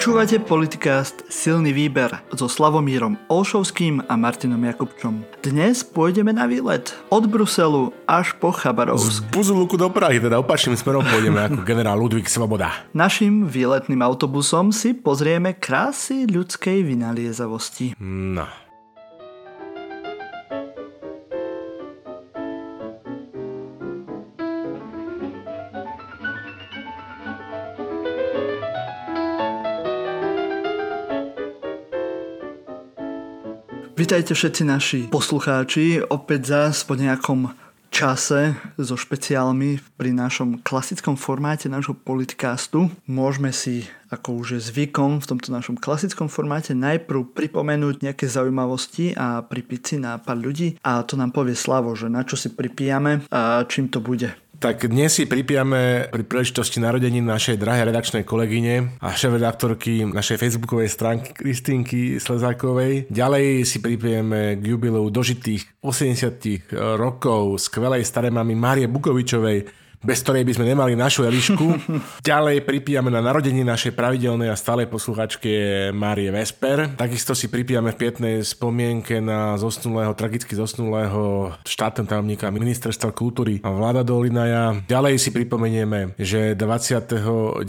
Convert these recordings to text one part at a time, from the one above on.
Počúvate Politikast Silný výber so Slavomírom Olšovským a Martinom Jakubčom. Dnes pôjdeme na výlet od Bruselu až po Chabarovsk. Z Buzuluku do Prahy, teda opačným smerom pôjdeme ako generál Ludvík Svoboda. Našim výletným autobusom si pozrieme krásy ľudskej vynaliezavosti. No. Vítajte všetci naši poslucháči, opäť zás po nejakom čase so špeciálmi pri našom klasickom formáte nášho politikástu. Môžeme si, ako už je zvykom v tomto našom klasickom formáte, najprv pripomenúť nejaké zaujímavosti a pripiť si na pár ľudí a to nám povie Slavo, že na čo si pripijame a čím to bude. Tak dnes si pripijame pri príležitosti narodení našej drahej redakčnej kolegyne a šéf-redaktorky našej facebookovej stránky Kristínky Slezákovej. Ďalej si pripijeme k jubileu dožitých 80 rokov skvelej starej mamy Márie Bukovičovej, bez ktorej by sme nemali našu Elišku. Ďalej pripijame na narodení našej pravidelnej a stálej posluchačke Márie Vesper. Takisto si pripijame v pietnej spomienke na zosnulého, tragicky zosnulého štátneho tajomníka ministerstva kultúry Vláda Dolinaja. Ďalej si pripomenieme, že 29.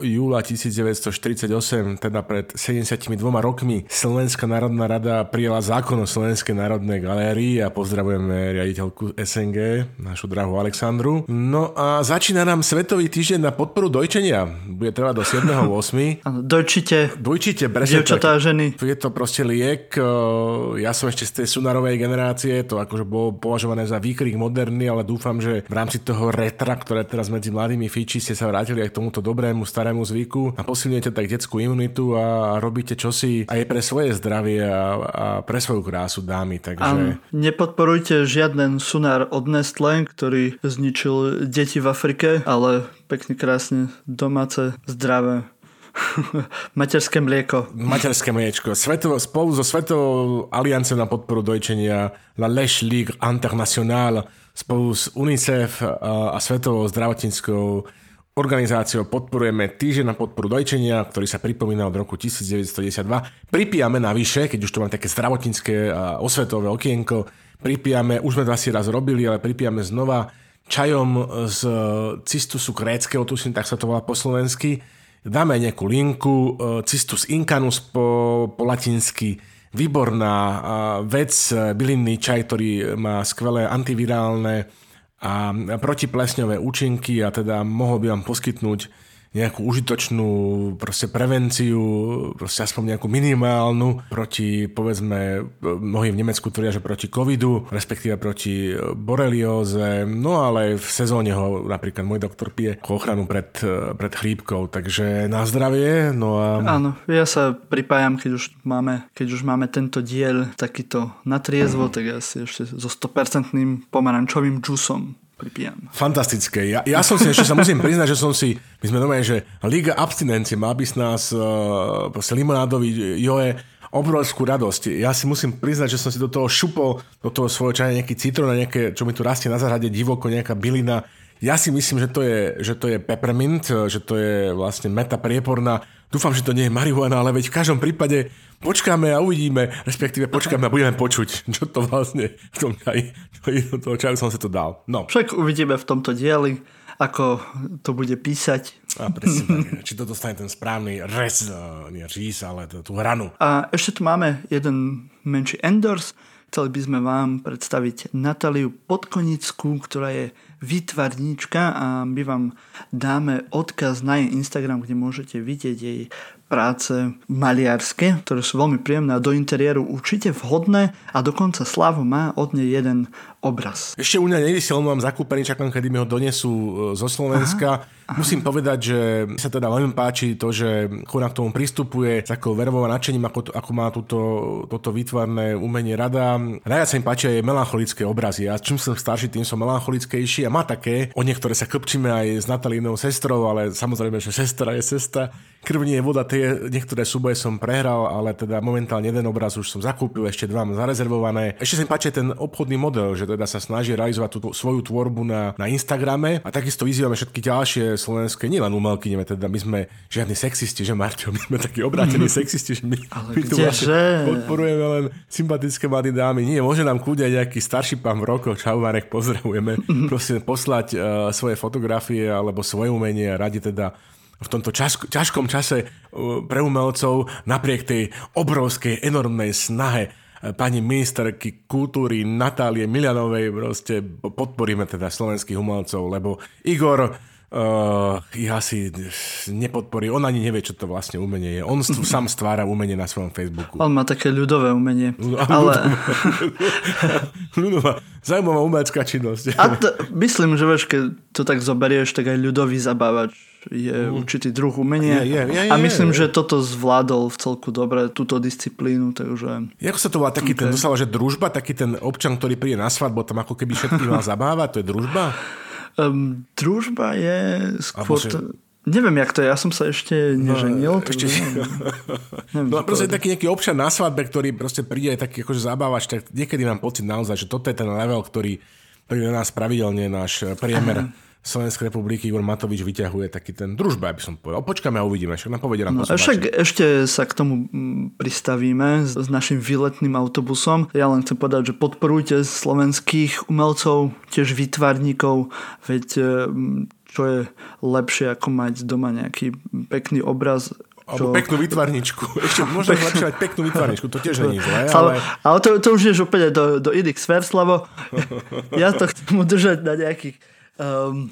júla 1948, teda pred 72 rokmi, Slovenská národná rada prijala zákon o Slovenskej národnej galérii a pozdravujeme riaditeľku SNG, našu drahú Alexandru. No a začína nám Svetový týždeň na podporu dojčenia. Bude trvať do 7.8. Dojčite. Dojčite, presne Dievčatá a ženy. Je to proste liek. Ja som ešte z tej sunarovej generácie, to akože bolo považované za výkrik moderný, ale dúfam, že v rámci toho retra, ktoré teraz medzi mladými fíči, ste sa vrátili aj k tomuto dobrému starému zvyku a posilňujete tak detskú imunitu a robíte čosi aj pre svoje zdravie a, a pre svoju krásu dámy. Takže... A nepodporujte žiaden sunár od Nestle, ktorý zničil deti v Afrike, ale pekne krásne domáce, zdravé Materské mlieko. Materské mliečko. Svetovo, spolu so Svetovou alianciou na podporu dojčenia La Lèche Ligue Internationale spolu s UNICEF a Svetovou zdravotníckou organizáciou podporujeme týždeň na podporu dojčenia, ktorý sa pripomína od roku 1992. Pripijame navyše, keď už to mám také zdravotnícke a osvetové okienko, pripijame, už sme to asi raz robili, ale pripijame znova čajom z cistusu gréckého, tu si tak sa to volá po slovensky. Dáme nejakú linku, e, cistus incanus po, po latinsky, výborná vec, bylinný čaj, ktorý má skvelé antivirálne a protiplesňové účinky a teda mohol by vám poskytnúť nejakú užitočnú proste prevenciu, proste aspoň nejakú minimálnu proti, povedzme, mnohí v Nemecku tvrdia, že proti covidu, respektíve proti borelióze, no ale v sezóne ho napríklad môj doktor pije ochranu pred, pred chrípkou, takže na zdravie, no a... Áno, ja sa pripájam, keď už máme, keď už máme tento diel takýto natriezvo, mm. tak asi ešte so 100% pomarančovým džusom pripijam. Fantastické. Ja, ja som si ešte sa musím priznať, že som si, my sme domali, že Liga abstinencie má by z nás uh, proste limonádový joje obrovskú radosť. Ja si musím priznať, že som si do toho šupol, do toho svojho čaja nejaký citrón, nejaké, čo mi tu rastie na záhrade divoko, nejaká bylina. Ja si myslím, že to je, že to je peppermint, že to je vlastne meta prieporná Dúfam, že to nie je marihuana, ale veď v každom prípade počkáme a uvidíme, respektíve počkáme a budeme počuť, čo to vlastne v tom čaji, do toho čaju som sa to dal. No. Však uvidíme v tomto dieli, ako to bude písať. A presne či to dostane ten správny rez, eh, nie rís, ale tú hranu. A ešte tu máme jeden menší endors. Chceli by sme vám predstaviť Natáliu Podkonickú, ktorá je výtvarníčka a my vám dáme odkaz na jej Instagram, kde môžete vidieť jej práce maliarské, ktoré sú veľmi príjemné a do interiéru určite vhodné. A dokonca Slavo má od nej jeden obraz. Ešte u mňa nevysiel, mám zakúpený, čakám, kedy mi ho donesú e, zo Slovenska. Aha, aha. Musím povedať, že sa teda veľmi páči to, že Chorák k tomu pristupuje s takou vervou a nadšením, ako, ako má túto, toto výtvarné umenie rada. Najviac sa mi páči aj melancholické obrazy. A čím som starší, tým som melancholickejší a má také, o niektoré sa kopčíme aj s Natalínou sestrou, ale samozrejme, že sestra je sestra krvní je voda, tie niektoré súboje som prehral, ale teda momentálne jeden obraz už som zakúpil, ešte dva mám zarezervované. Ešte sa mi páči ten obchodný model, že teda sa snaží realizovať túto svoju tvorbu na, na Instagrame a takisto vyzývame všetky ďalšie slovenské, nielen umelky, neviem, teda my sme žiadni sexisti, že Marťo, my sme takí obrátení sexisti, že my, ale my tu vlastne podporujeme len sympatické mladé dámy. Nie, môže nám kúdiať nejaký starší pán v rokoch, čau Marek, pozdravujeme. Prosím, poslať uh, svoje fotografie alebo svoje umenie a radi teda v tomto časko, ťažkom čase uh, pre umelcov napriek tej obrovskej, enormnej snahe pani ministerky kultúry Natálie Milianovej proste podporíme teda slovenských umelcov, lebo Igor uh, ich asi nepodporí. On ani nevie, čo to vlastne umenie je. On st- sám stvára umenie na svojom Facebooku. On má také ľudové umenie. ale... ľudová, zaujímavá umelecká činnosť. A to, myslím, že vieš, keď to tak zoberieš, tak aj ľudový zabávač je mm. určitý druh umenia. Je, je, je, a myslím, je, je. že toto zvládol v celku dobre, túto disciplínu. Takže... Ako sa to volá taký okay. ten, dostala, že družba, taký ten občan, ktorý príde na svadbu, tam ako keby všetkých mal zabávať, to je družba? Um, družba je skôr... Že... Neviem, jak to je, ja som sa ešte no, neženil. No, ešte... Neviem, neviem, no proste taký nejaký občan na svadbe, ktorý proste príde taký akože zabávač, tak niekedy mám pocit naozaj, že toto je ten level, ktorý, ktorý na nás pravidelne náš priemer. Aha Slovenskej republiky Igor Matovič vyťahuje taký ten družba, aby som povedal. Počkáme a uvidíme, však nám povedia no, Však ešte sa k tomu mm, pristavíme s, s našim výletným autobusom. Ja len chcem povedať, že podporujte slovenských umelcov, tiež výtvarníkov, veď mm, čo je lepšie ako mať doma nejaký pekný obraz čo... Alebo peknú vytvarničku. Ešte možno lepšie mať peknú vytvarničku, to tiež je zlé. Ale, ale to, to už je opäť do, do sfér, lebo ja to chcem udržať na nejakých Um,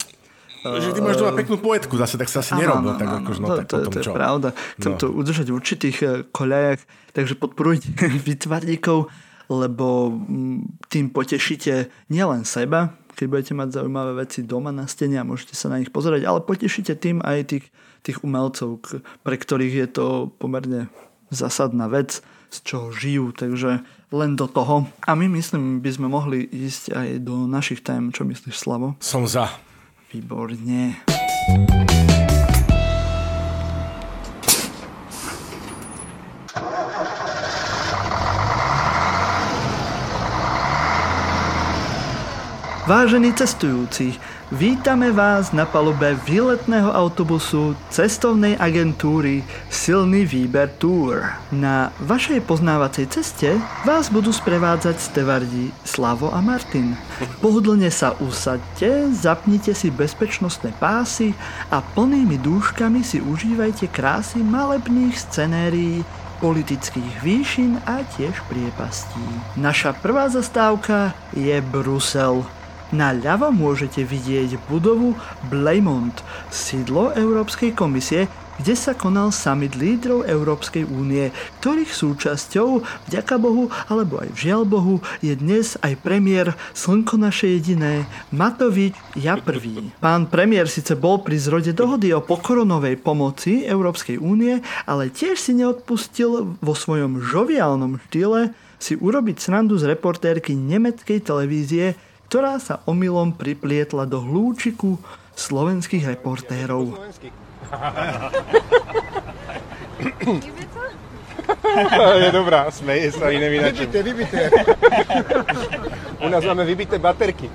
že ty máš doma peknú poetku zase, tak sa asi nerob. No, tak akože, no, to, tak to, potom, to je čo? pravda. Chcem no. to udržať v určitých eh, koľajach, takže podporujte vytvarníkov, lebo mm, tým potešíte nielen seba, keď budete mať zaujímavé veci doma na stene a môžete sa na nich pozerať, ale potešíte tým aj tých, tých umelcov, pre ktorých je to pomerne zásadná vec, z čoho žijú, takže len do toho. A my myslím, by sme mohli ísť aj do našich tém. Čo myslíš, Slavo? Som za. Výborne. Vážení cestujúci, Vítame vás na palube výletného autobusu cestovnej agentúry Silný výber Tour. Na vašej poznávacej ceste vás budú sprevádzať stevardi Slavo a Martin. Pohodlne sa usadte, zapnite si bezpečnostné pásy a plnými dúškami si užívajte krásy malebných scenérií politických výšin a tiež priepastí. Naša prvá zastávka je Brusel. Na ľavo môžete vidieť budovu Blaymont, sídlo Európskej komisie, kde sa konal summit lídrov Európskej únie, ktorých súčasťou, vďaka Bohu, alebo aj žiaľ Bohu, je dnes aj premiér Slnko naše jediné, Matovič ja prvý. Pán premiér síce bol pri zrode dohody o pokoronovej pomoci Európskej únie, ale tiež si neodpustil vo svojom žoviálnom štýle si urobiť srandu z reportérky nemeckej televízie ktorá sa omylom priplietla do hlúčiku slovenských reportérov. je dobrá, smeje sa iné. Vybité, vybité. U nás máme vybité baterky.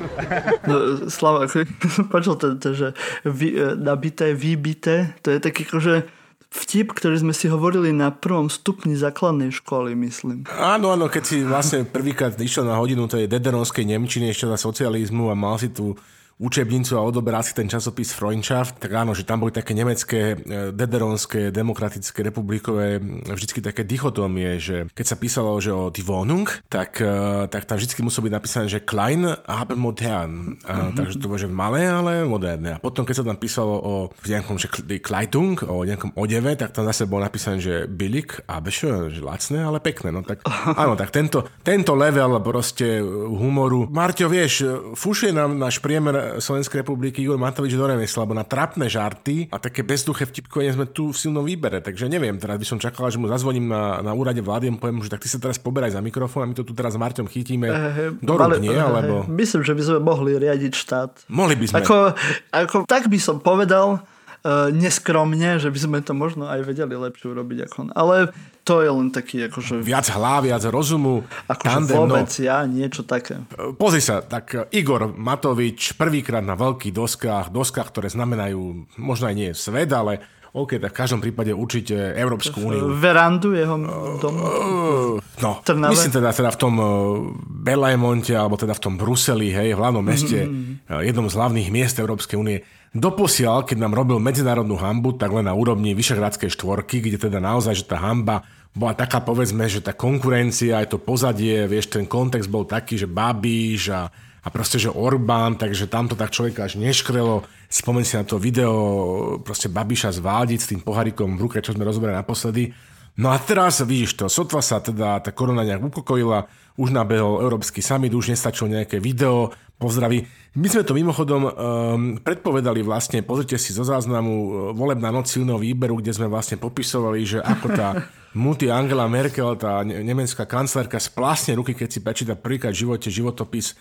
No, Slava, som počul to, to, že vy, e, nabité, vybité, to je taký akože vtip, ktorý sme si hovorili na prvom stupni základnej školy, myslím. Áno, áno, keď si vlastne prvýkrát išiel na hodinu tej dederonskej Nemčiny ešte na socializmu a mal si tú učebnicu a odoberal si ten časopis Freundschaft, tak áno, že tam boli také nemecké, e, dederonské, demokratické, republikové, vždycky také dichotómie, že keď sa písalo, že o die Wohnung, tak, e, tak tam vždycky muselo byť napísané, že klein, aber modern. A, mm-hmm. Takže to bolo, že malé, ale moderné. A potom, keď sa tam písalo o nejakom, že Kleidung, o nejakom odeve, tak tam zase bolo napísané, že billig, aber schön, že lacné, ale pekné. No tak áno, tak tento, tento level proste humoru. Marťo, vieš, fušuje nám náš priemer Slovenskej republiky Igor Matovič do remesla, alebo na trapné žarty a také bezduché vtipkovanie sme tu v silnom výbere. Takže neviem, teraz by som čakala, že mu zazvoním na, na úrade vlády a poviem, že tak ty sa teraz poberaj za mikrofón a my to tu teraz s Marťom chytíme uh, do rúk, nie? Alebo... Myslím, že by sme mohli riadiť štát. Mohli by sme. Ako, ako, tak by som povedal, neskromne, že by sme to možno aj vedeli lepšie urobiť ako on. Ale to je len taký akože... Viac hlá, viac rozumu. Akože no. vôbec no. ja, niečo také. Pozri sa, tak Igor Matovič prvýkrát na veľkých doskách, doskách, ktoré znamenajú možno aj nie svet, ale OK, tak v každom prípade určite Európsku úniu. Verandu jeho domu? No, Trnave. myslím teda, teda v tom Belajmonte, alebo teda v tom Bruseli, hej, v hlavnom meste, mm-hmm. jednom z hlavných miest Európskej únie. Doposiaľ, keď nám robil medzinárodnú hambu, tak len na úrovni Vyšehradskej štvorky, kde teda naozaj, že tá hamba bola taká, povedzme, že tá konkurencia, aj to pozadie, vieš, ten kontext bol taký, že Babíš a, a proste, že Orbán, takže tamto tak človeka až neškrelo. Spomeň si na to video proste Babiša z Váldic s tým poharikom v ruke, čo sme rozoberali naposledy. No a teraz vidíš to, sotva sa teda tá korona nejak upokojila, už nabehol Európsky summit, už nestačilo nejaké video, pozdraví. My sme to mimochodom um, predpovedali vlastne, pozrite si zo záznamu uh, volebná noc silného výberu, kde sme vlastne popisovali, že ako tá multi Angela Merkel, tá nemecká kancelárka, splasne ruky, keď si prečíta prvýkrát v živote životopis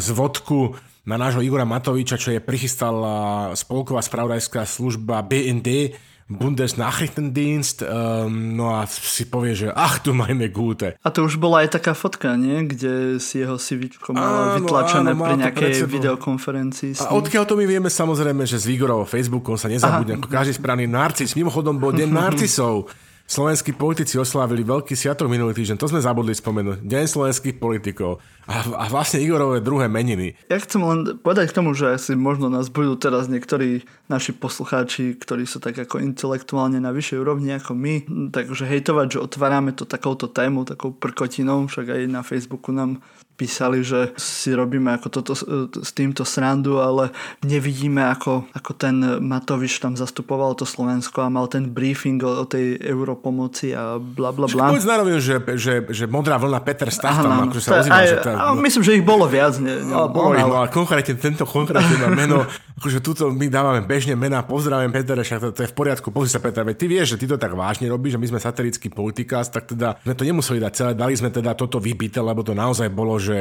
z vodku na nášho Igora Matoviča, čo je prichystala spolková spravodajská služba BND, Bundesnachrichtendienst, um, no a si povie, že ach, tu máme gúte. A to už bola aj taká fotka, nie? Kde si jeho sivičko mal vytlačené áno, pri nejakej videokonferencii. A odkiaľ to my vieme samozrejme, že s Vigorovou Facebookom sa nezabudne, ako každý správny narcis. Mimochodom bol deň narcisov. Slovenskí politici oslávili veľký sviatok minulý týždeň, to sme zabudli spomenúť. Deň slovenských politikov a, a vlastne Igorové druhé meniny. Ja chcem len povedať k tomu, že asi možno nás budú teraz niektorí naši poslucháči, ktorí sú tak ako intelektuálne na vyššej úrovni ako my, takže hejtovať, že otvárame to takouto tému, takou prkotinou, však aj na Facebooku nám písali, že si robíme ako toto s týmto srandu, ale nevidíme, ako, ako ten Matovič tam zastupoval to Slovensko a mal ten briefing o, o tej europomoci a bla bla bla. Povedz narovil, že, že, že modrá vlna Peter Stav tam akože sa ozýva, že tá, no, myslím, že ich bolo viac. Ne, ne, a, bolo ich, no a konkrétne tento konkrétne meno, akože tuto my dávame bežne mená, pozdravujem Peter, však to, to, je v poriadku, pozri sa Peter, ty vieš, že ty to tak vážne robíš, že my sme satirický politikás, tak teda sme to nemuseli dať celé, dali sme teda toto vybité, lebo to naozaj bolo, že,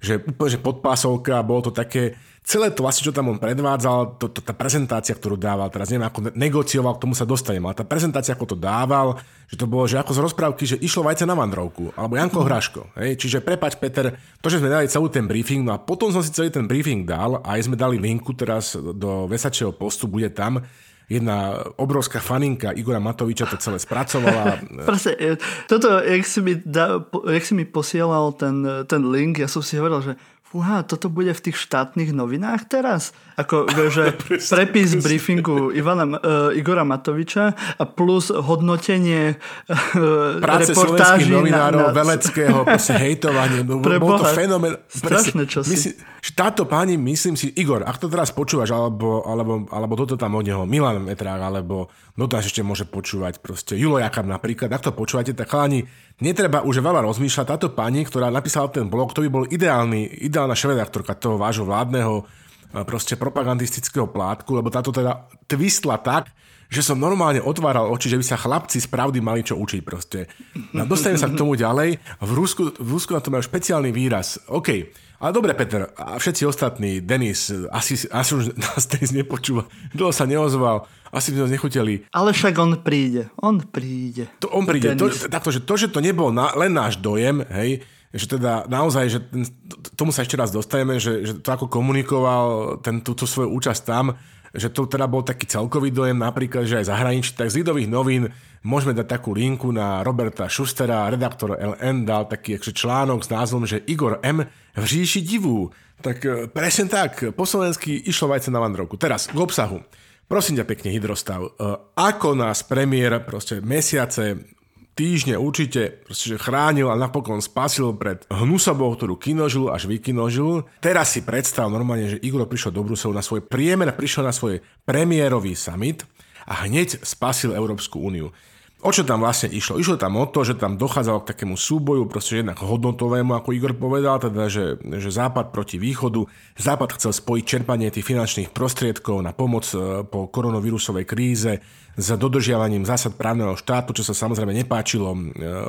že úplne že podpásovka, bolo to také, celé to vlastne, čo tam on predvádzal, to, to, tá prezentácia, ktorú dával, teraz neviem, ako negocioval, k tomu sa dostanem, ale tá prezentácia, ako to dával, že to bolo, že ako z rozprávky, že išlo vajce na vandrovku, alebo Janko. Hraško. Hej? Čiže prepač, Peter, to, že sme dali celý ten briefing, no a potom som si celý ten briefing dal a aj sme dali linku teraz do Vesačeho postu, bude tam, jedna obrovská faninka Igora Matoviča to celé spracovala. Proste, e, toto, jak si mi, da, jak si mi posielal ten, ten link, ja som si hovoril, že fúha, toto bude v tých štátnych novinách teraz? Ako, že prepis briefingu Ivana, uh, Igora Matoviča a plus hodnotenie uh, Práce reportáží novinárov, na, na... Veleckého, hejtovanie. No, Pre bol to fenomén. Strašné časy. Myslím, táto pani, myslím si, Igor, ak to teraz počúvaš, alebo, alebo, alebo toto tam od neho, Milan Metrák, alebo no to ešte môže počúvať, proste Julo Jakab napríklad, ak to počúvate, tak chalani, netreba už veľa rozmýšľať. Táto pani, ktorá napísala ten blog, to by bol ideálny, ideálna švedaktorka toho vášho vládneho proste propagandistického plátku, lebo táto teda twistla tak, že som normálne otváral oči, že by sa chlapci z pravdy mali čo učiť proste. No, dostanem sa k tomu ďalej. V Rusku, v Rusku na to majú špeciálny výraz. OK, ale dobre, Peter, a všetci ostatní, Denis, asi, asi už nás Denis nepočúva, dlho sa neozval, asi by sme nechuteli. Ale však on príde, on príde. To, on príde, to, takto, že to, že to nebol na, len náš dojem, hej, že teda naozaj, že tomu sa ešte raz dostaneme, že, že to ako komunikoval ten, túto svoju účasť tam, že to teda bol taký celkový dojem, napríklad, že aj zahraničí, tak z Lidových novín môžeme dať takú linku na Roberta Schustera, redaktor LN dal taký článok s názvom, že Igor M. v říši divú. Tak e, presne tak, po slovensky išlo vajce na vandrovku. Teraz k obsahu. Prosím ťa pekne, Hydrostav, e, ako nás premiér proste mesiace týždne určite že chránil a napokon spasil pred hnusobou, ktorú kinožil až vykinožil. Teraz si predstav normálne, že Igor prišiel do Bruselu na svoj priemer, prišiel na svoj premiérový summit a hneď spasil Európsku úniu. O čo tam vlastne išlo? Išlo tam o to, že tam dochádzalo k takému súboju, proste jednak hodnotovému, ako Igor povedal, teda, že, že Západ proti východu. Západ chcel spojiť čerpanie tých finančných prostriedkov na pomoc e, po koronavírusovej kríze s dodržiavaním zásad právneho štátu, čo sa samozrejme nepáčilo e,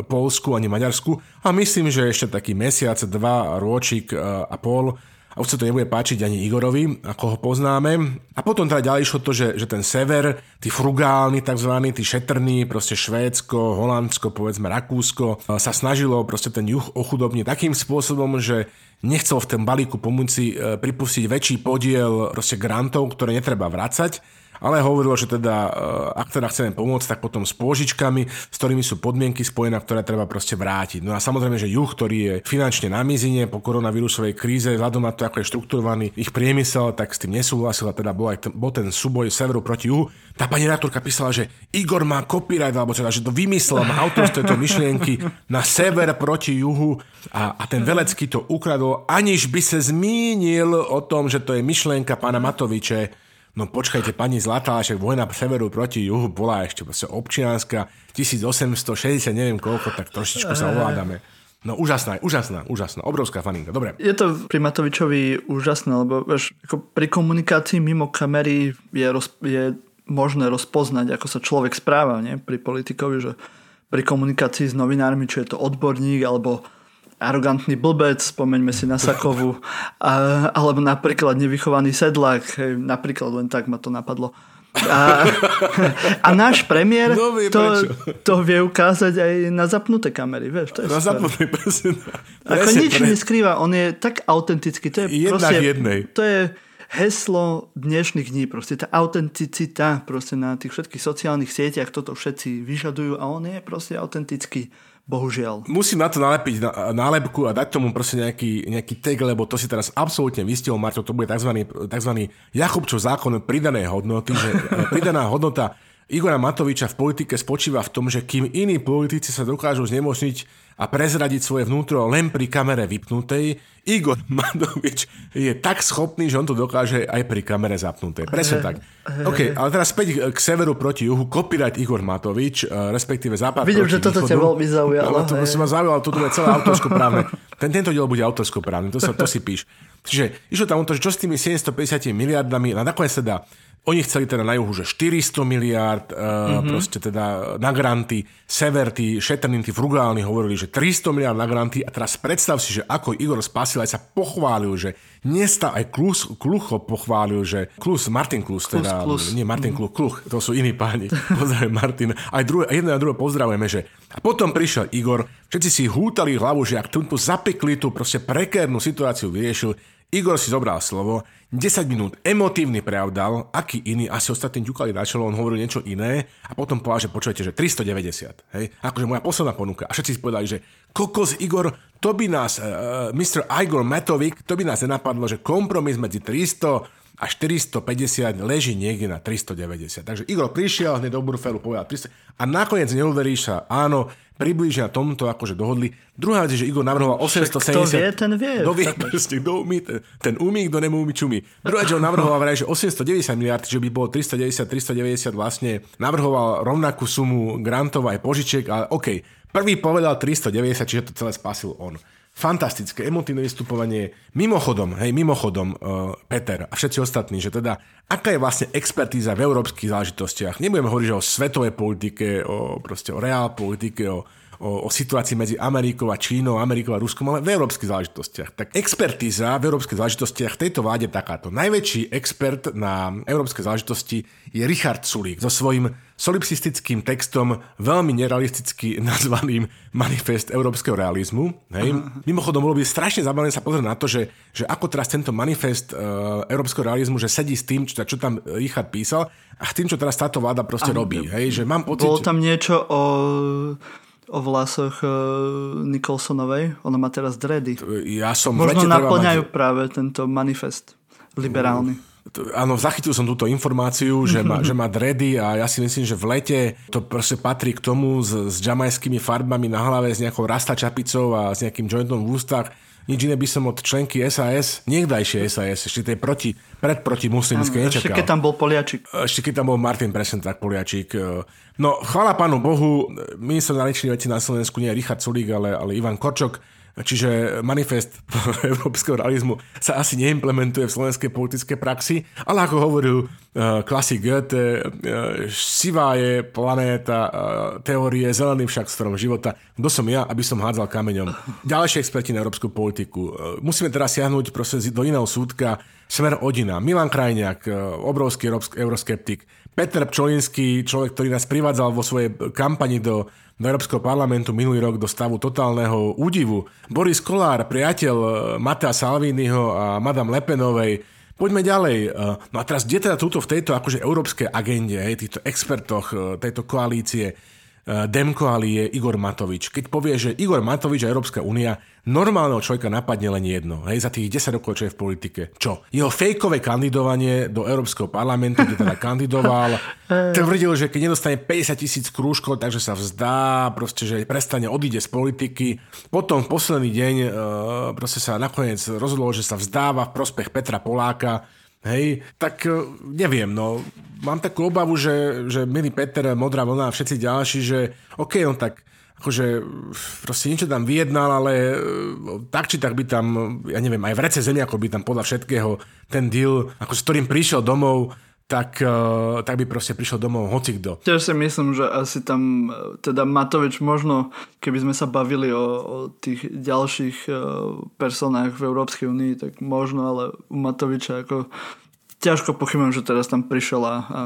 Polsku ani Maďarsku. A myslím, že ešte taký mesiac, dva, ročík e, a pol a už sa to nebude páčiť ani Igorovi, ako ho poznáme. A potom teda ďalej išlo to, že, že ten sever, tí frugálni tzv., tí šetrní, proste Švédsko, Holandsko, povedzme Rakúsko, sa snažilo proste ten juh ochudobniť takým spôsobom, že nechcel v tom balíku pomoci e, pripustiť väčší podiel proste grantov, ktoré netreba vrácať ale hovorilo, že teda, eh, ak teda chceme pomôcť, tak potom s pôžičkami, s ktorými sú podmienky spojené, ktoré treba proste vrátiť. No a samozrejme, že juh, ktorý je finančne na mizine po koronavírusovej kríze, vzhľadom na to, ako je štruktúrovaný ich priemysel, tak s tým nesúhlasil a teda bol aj ten, bol ten súboj severu proti juhu. Tá pani redaktorka písala, že Igor má copyright, alebo teda, že to vymyslel, má autor z tejto myšlienky na sever proti juhu a, a ten Velecký to ukradol, aniž by sa zmínil o tom, že to je myšlienka pána Matoviče No počkajte, pani Zlatá, však vojna severu proti juhu bola ešte občianská, 1860, neviem koľko, tak trošičku sa ovládame. No úžasná, úžasná, úžasná, obrovská faninka, dobre. Je to pri Matovičovi úžasné, lebo vieš, ako pri komunikácii mimo kamery je, roz, je možné rozpoznať, ako sa človek správa nie? pri politikovi, že pri komunikácii s novinármi, či je to odborník alebo arogantný blbec, spomeňme si na Sakovu, a, alebo napríklad nevychovaný sedlák, hej, napríklad len tak ma to napadlo. A, a náš premiér no, to, to vie ukázať aj na zapnuté kamery, vieš. To je na zapnuté, presne. Ako nič pre... neskrýva, on je tak autentický. To je Jedna proste, jednej. To je heslo dnešných dní, proste tá autenticita proste na tých všetkých sociálnych sieťach, toto všetci vyžadujú a on je proste autentický. Bohužiaľ. Musím na to nalepiť nálepku a dať tomu proste nejaký, nejaký tag, lebo to si teraz absolútne vystihol, Marto, to bude tzv. tzv. Jakubčov zákon pridanej hodnoty, že e, pridaná hodnota Igora Matoviča v politike spočíva v tom, že kým iní politici sa dokážu znemožniť a prezradiť svoje vnútro len pri kamere vypnutej, Igor Matovič je tak schopný, že on to dokáže aj pri kamere zapnutej. Presne tak. OK, ale teraz späť k severu proti juhu. Copyright Igor Matovič, eh, respektíve západ Vidím, proti že toto ťa veľmi zaujalo. No, to, to ma zaujalo, toto je celé autorskoprávne. Ten, tento diel bude autorskoprávny, to, sa, to si píš. Čiže išlo tam o to, že čo s tými 750 miliardami, a nakoniec teda oni chceli teda na juhu, že 400 miliard, uh, mm-hmm. proste teda na granty, sever, tí šetrní, tí frugálni hovorili, že 300 miliard na granty a teraz predstav si, že ako Igor Spasil aj sa pochválil, že nesta aj Klus, Klucho pochválil, že Klus, Martin Klus, teda, Klus, nie Martin mm-hmm. Kluch, Kluch, to sú iní páni, pozdravujem Martin, aj druhé, jedno a druhé pozdravujeme, že a potom prišiel Igor, všetci si hútali hlavu, že ak tú zapekli tú proste prekérnu situáciu vyriešil, Igor si zobral slovo, 10 minút emotívny prejav dal, aký iný, asi ostatní ťukali na čelo, on hovoril niečo iné a potom povedal, že počujete, že 390, hej, akože moja posledná ponuka. A všetci si povedali, že kokos Igor, to by nás, uh, Mr. Igor Matovic, to by nás nenapadlo, že kompromis medzi 300 a 450 leží niekde na 390. Takže Igor prišiel hneď do Burfelu, povedal 300 a nakoniec neuveríš sa, áno, približne na tomto akože dohodli. Druhá vec je, že Igor navrhoval 870... Kto vie, ten vie. Kto vie, proste, kto umí, ten, ten umí, kto nemú, čumí. Druhá vec, že on navrhoval vraj, že 890 miliard, že by bolo 390, 390 vlastne navrhoval rovnakú sumu grantov aj požičiek, ale OK, prvý povedal 390, čiže to celé spasil on fantastické emotívne vystupovanie. Mimochodom, hej, mimochodom, uh, Peter a všetci ostatní, že teda, aká je vlastne expertíza v európskych záležitostiach. Nebudeme hovoriť že o svetovej politike, o, proste o reál politike, o, o, o situácii medzi Amerikou a Čínou, Amerikou a Ruskom, ale v európskych záležitostiach. Tak expertíza v európskych záležitostiach tejto vláde takáto. Najväčší expert na európske záležitosti je Richard Sulík so svojím solipsistickým textom, veľmi nerealisticky nazvaným manifest európskeho realizmu. Hej. Mimochodom, bolo by strašne zaujímavé sa pozrieť na to, že, že ako teraz tento manifest uh, európskeho realizmu, že sedí s tým, čo, čo tam Richard písal a tým, čo teraz táto vláda proste Aha, robí. Hej. Že mám pocit, bolo tam niečo o o vlasoch uh, Nicholsonovej. Ona má teraz dredy. Ja som Možno naplňajú mať... práve tento manifest liberálny. Áno, zachytil som túto informáciu, že má, že má dredy a ja si myslím, že v lete to proste patrí k tomu s, s jamajskými farbami na hlave, s nejakou rasta čapicou a s nejakým jointom v ústach. Nič iné by som od členky SAS, niekdajšie SAS, ešte tej proti, predproti muslimské nečakal. Ešte keď tam bol Poliačik. Ešte keď tam bol Martin presne tak Poliačik. No, chvála pánu Bohu, minister zahraničných vecí na Slovensku nie je Richard Sulík, ale, ale Ivan Korčok Čiže manifest európskeho realizmu sa asi neimplementuje v slovenskej politickej praxi, ale ako hovoril uh, klasik Goethe, uh, sivá je planéta uh, teórie, zelený však strom života. Kto som ja, aby som hádzal kameňom? Ďalšie experti na európsku politiku. Musíme teraz siahnuť do iného súdka. Smer Odina, Milan Krajniak, obrovský euroskeptik, Peter Pčolinský, človek, ktorý nás privádzal vo svojej kampani do do Európskeho parlamentu minulý rok do stavu totálneho údivu. Boris Kolár, priateľ eh, Matea Salviniho a Madame Lepenovej, Poďme ďalej. Eh, no a teraz, kde teda túto v tejto akože európskej agende, hej, týchto expertoch eh, tejto koalície, Eh, Demkoali je Igor Matovič. Keď povie, že Igor Matovič a Európska únia normálneho človeka napadne len jedno, hej, za tých 10 rokov, čo je v politike. Čo? Jeho fejkové kandidovanie do Európskeho parlamentu, kde teda kandidoval, tvrdil, že keď nedostane 50 tisíc krúžkov, takže sa vzdá, proste, že prestane, odíde z politiky. Potom v posledný deň uh, proste sa nakoniec rozhodol, že sa vzdáva v prospech Petra Poláka, Hej, tak e, neviem, no. Mám takú obavu, že, že milý Peter, Modrá vlna a všetci ďalší, že OK, no tak akože proste niečo tam vyjednal, ale e, tak či tak by tam, ja neviem, aj v rece ako by tam podľa všetkého ten deal, ako s ktorým prišiel domov, tak, uh, tak by proste prišiel domov hocikdo. Tiež si myslím, že asi tam eh, teda Matovič možno, keby sme sa bavili o, o tých ďalších uh, personách v Európskej únii, tak možno, ale u Matoviča ako ťažko pochybujem, že teraz tam prišiel a, a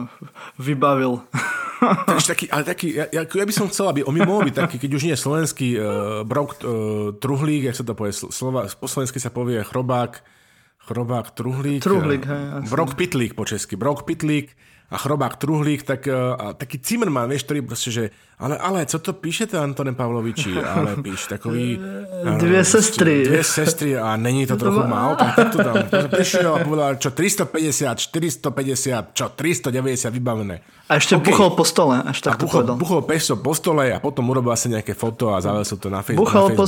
vybavil. Takže taký, ale taký, ja, ja, by som chcel, aby on by mohol byť taký, keď už nie je slovenský uh, brok uh, truhlík, jak sa to povie, slova, po slovensky sa povie chrobák, Chrobák Truhlík. Truhlík, hej. Brok Pitlík po česky. Brok Pitlík a Chrobák Truhlík, tak a taký Zimmerman, vieš, ktorý proste, že ale, ale, co to píšete, Antone Pavloviči? Ale píš takový... Dvě sestry. Dvě sestry a není to trochu málo, tak to tam prišiel a povedal, čo 350, 450, čo 390 vybavené. A ešte okay. buchol po stole, až tak a buchol, buchol peso po stole a potom urobil asi nejaké foto a zavesil to na, Facebook. Buchal, po,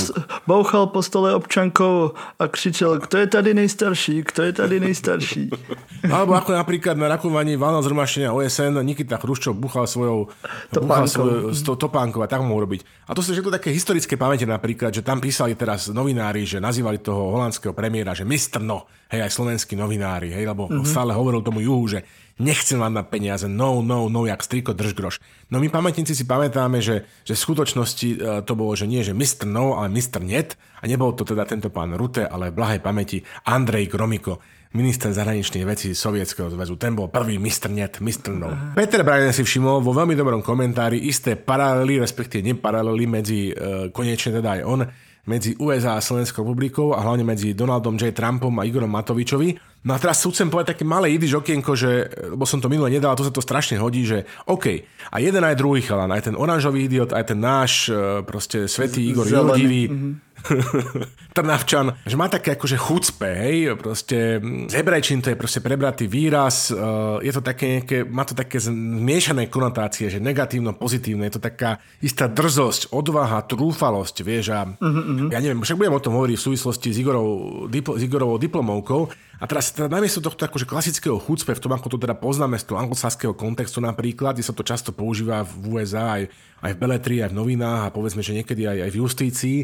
bouchal po stole občankou a křičel, kto je tady nejstarší, kto je tady nejstarší. Alebo ako napríklad na rakovaní valného zhromaštenia OSN Nikita Chruščov buchal svojou, buchal svojou, to topánkovať, tak mohol robiť. A to sú všetko také historické pamäte napríklad, že tam písali teraz novinári, že nazývali toho holandského premiéra, že Mr. No, hej, aj slovenskí novinári, hej, lebo mm-hmm. stále hovoril tomu juhu, že nechcem vám na peniaze, no, no, no, jak striko drž groš. No my pamätníci si pamätáme, že, že v skutočnosti e, to bolo, že nie, že Mr. No, ale Mr. Net a nebol to teda tento pán Rute, ale v blahej pamäti Andrej Gromiko minister zahraničných vecí Sovietskeho zväzu. Ten bol prvý Mr. Net, Mr. No. Aha. Peter Bryan si všimol vo veľmi dobrom komentári isté paralely, respektíve neparalely medzi, e, konečne teda aj on, medzi USA a Slovenskou republikou a hlavne medzi Donaldom J. Trumpom a Igorom Matovičovi. No a teraz chcem povedať také malé idyš okienko, že, lebo som to minule nedal, to sa to strašne hodí, že OK, a jeden aj druhý chalan, aj ten oranžový idiot, aj ten náš e, proste svetý Igor Jodivý, mm-hmm Trnavčan, že má také akože chucpe, hej, proste mm, z hebrejčín to je proste prebratý výraz, uh, je to také nejaké, má to také zmiešané konotácie, že negatívno, pozitívne, je to taká istá drzosť, odvaha, trúfalosť, vieš, a uh-huh. ja neviem, však budem o tom hovoriť v súvislosti s, Igorov, dipl- s Igorovou diplomovkou, a teraz teda namiesto tohto akože klasického chucpe, v tom, ako to teda poznáme z toho anglosaského kontextu napríklad, kde sa to často používa v USA, aj, aj v beletrii, aj v novinách a povedzme, že niekedy aj, aj v justícii,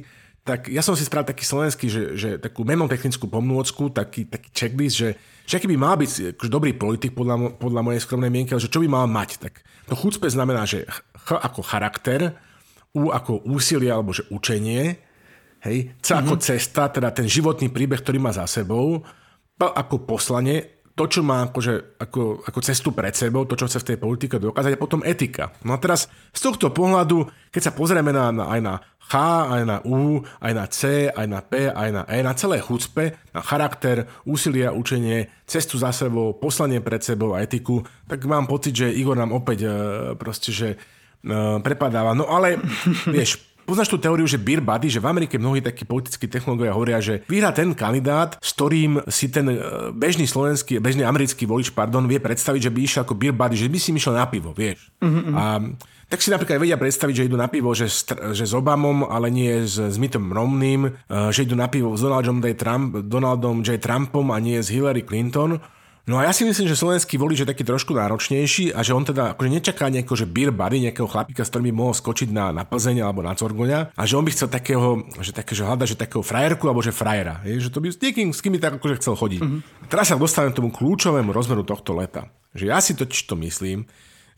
tak ja som si spravil taký slovenský, že, že takú menotechnickú pomôcku, taký, taký checklist, že, že aký by mal byť akože dobrý politik podľa, podľa mojej skromnej mienky, ale že čo by mal mať. Tak to chucpe znamená, že ch ako charakter, u ako úsilie alebo že učenie, hej, c mm-hmm. ako cesta, teda ten životný príbeh, ktorý má za sebou, p ako poslanie, to, čo má akože, ako, ako cestu pred sebou, to, čo chce v tej politike dokázať, a potom etika. No a teraz z tohto pohľadu, keď sa pozrieme na, na, aj na H, aj na U, aj na C, aj na P, aj na E, na celé chucpe, na charakter, úsilia, učenie, cestu za sebou, poslanie pred sebou a etiku, tak mám pocit, že Igor nám opäť e, proste, že e, prepadáva. No ale, vieš, Poznáš tú teóriu, že beer body, že v Amerike mnohí takí politickí technológovia hovoria, že vyhrá ten kandidát, s ktorým si ten e, bežný slovenský, bežný americký volič, pardon, vie predstaviť, že by išiel ako beer body, že by si išiel na pivo, vieš. Mm-hmm. A tak si napríklad vedia predstaviť, že idú na pivo, že, že s Obamom, ale nie s, s Mittom Romneym, e, že idú na pivo s Donaldom J. Trump, Donaldom J. Trumpom a nie s Hillary Clinton. No a ja si myslím, že slovenský volič je taký trošku náročnejší a že on teda akože nečaká nejakého, že beer buddy, nejakého chlapíka, s ktorým by mohol skočiť na, na Plzeň alebo na Corgoňa a že on by chcel takého, že, také, že hľada, že takého frajerku alebo že frajera. Je, že to by s niekým, s kým by tak akože chcel chodiť. Mm-hmm. Teraz sa dostávam k tomu kľúčovému rozmeru tohto leta. Že ja si totiž to myslím,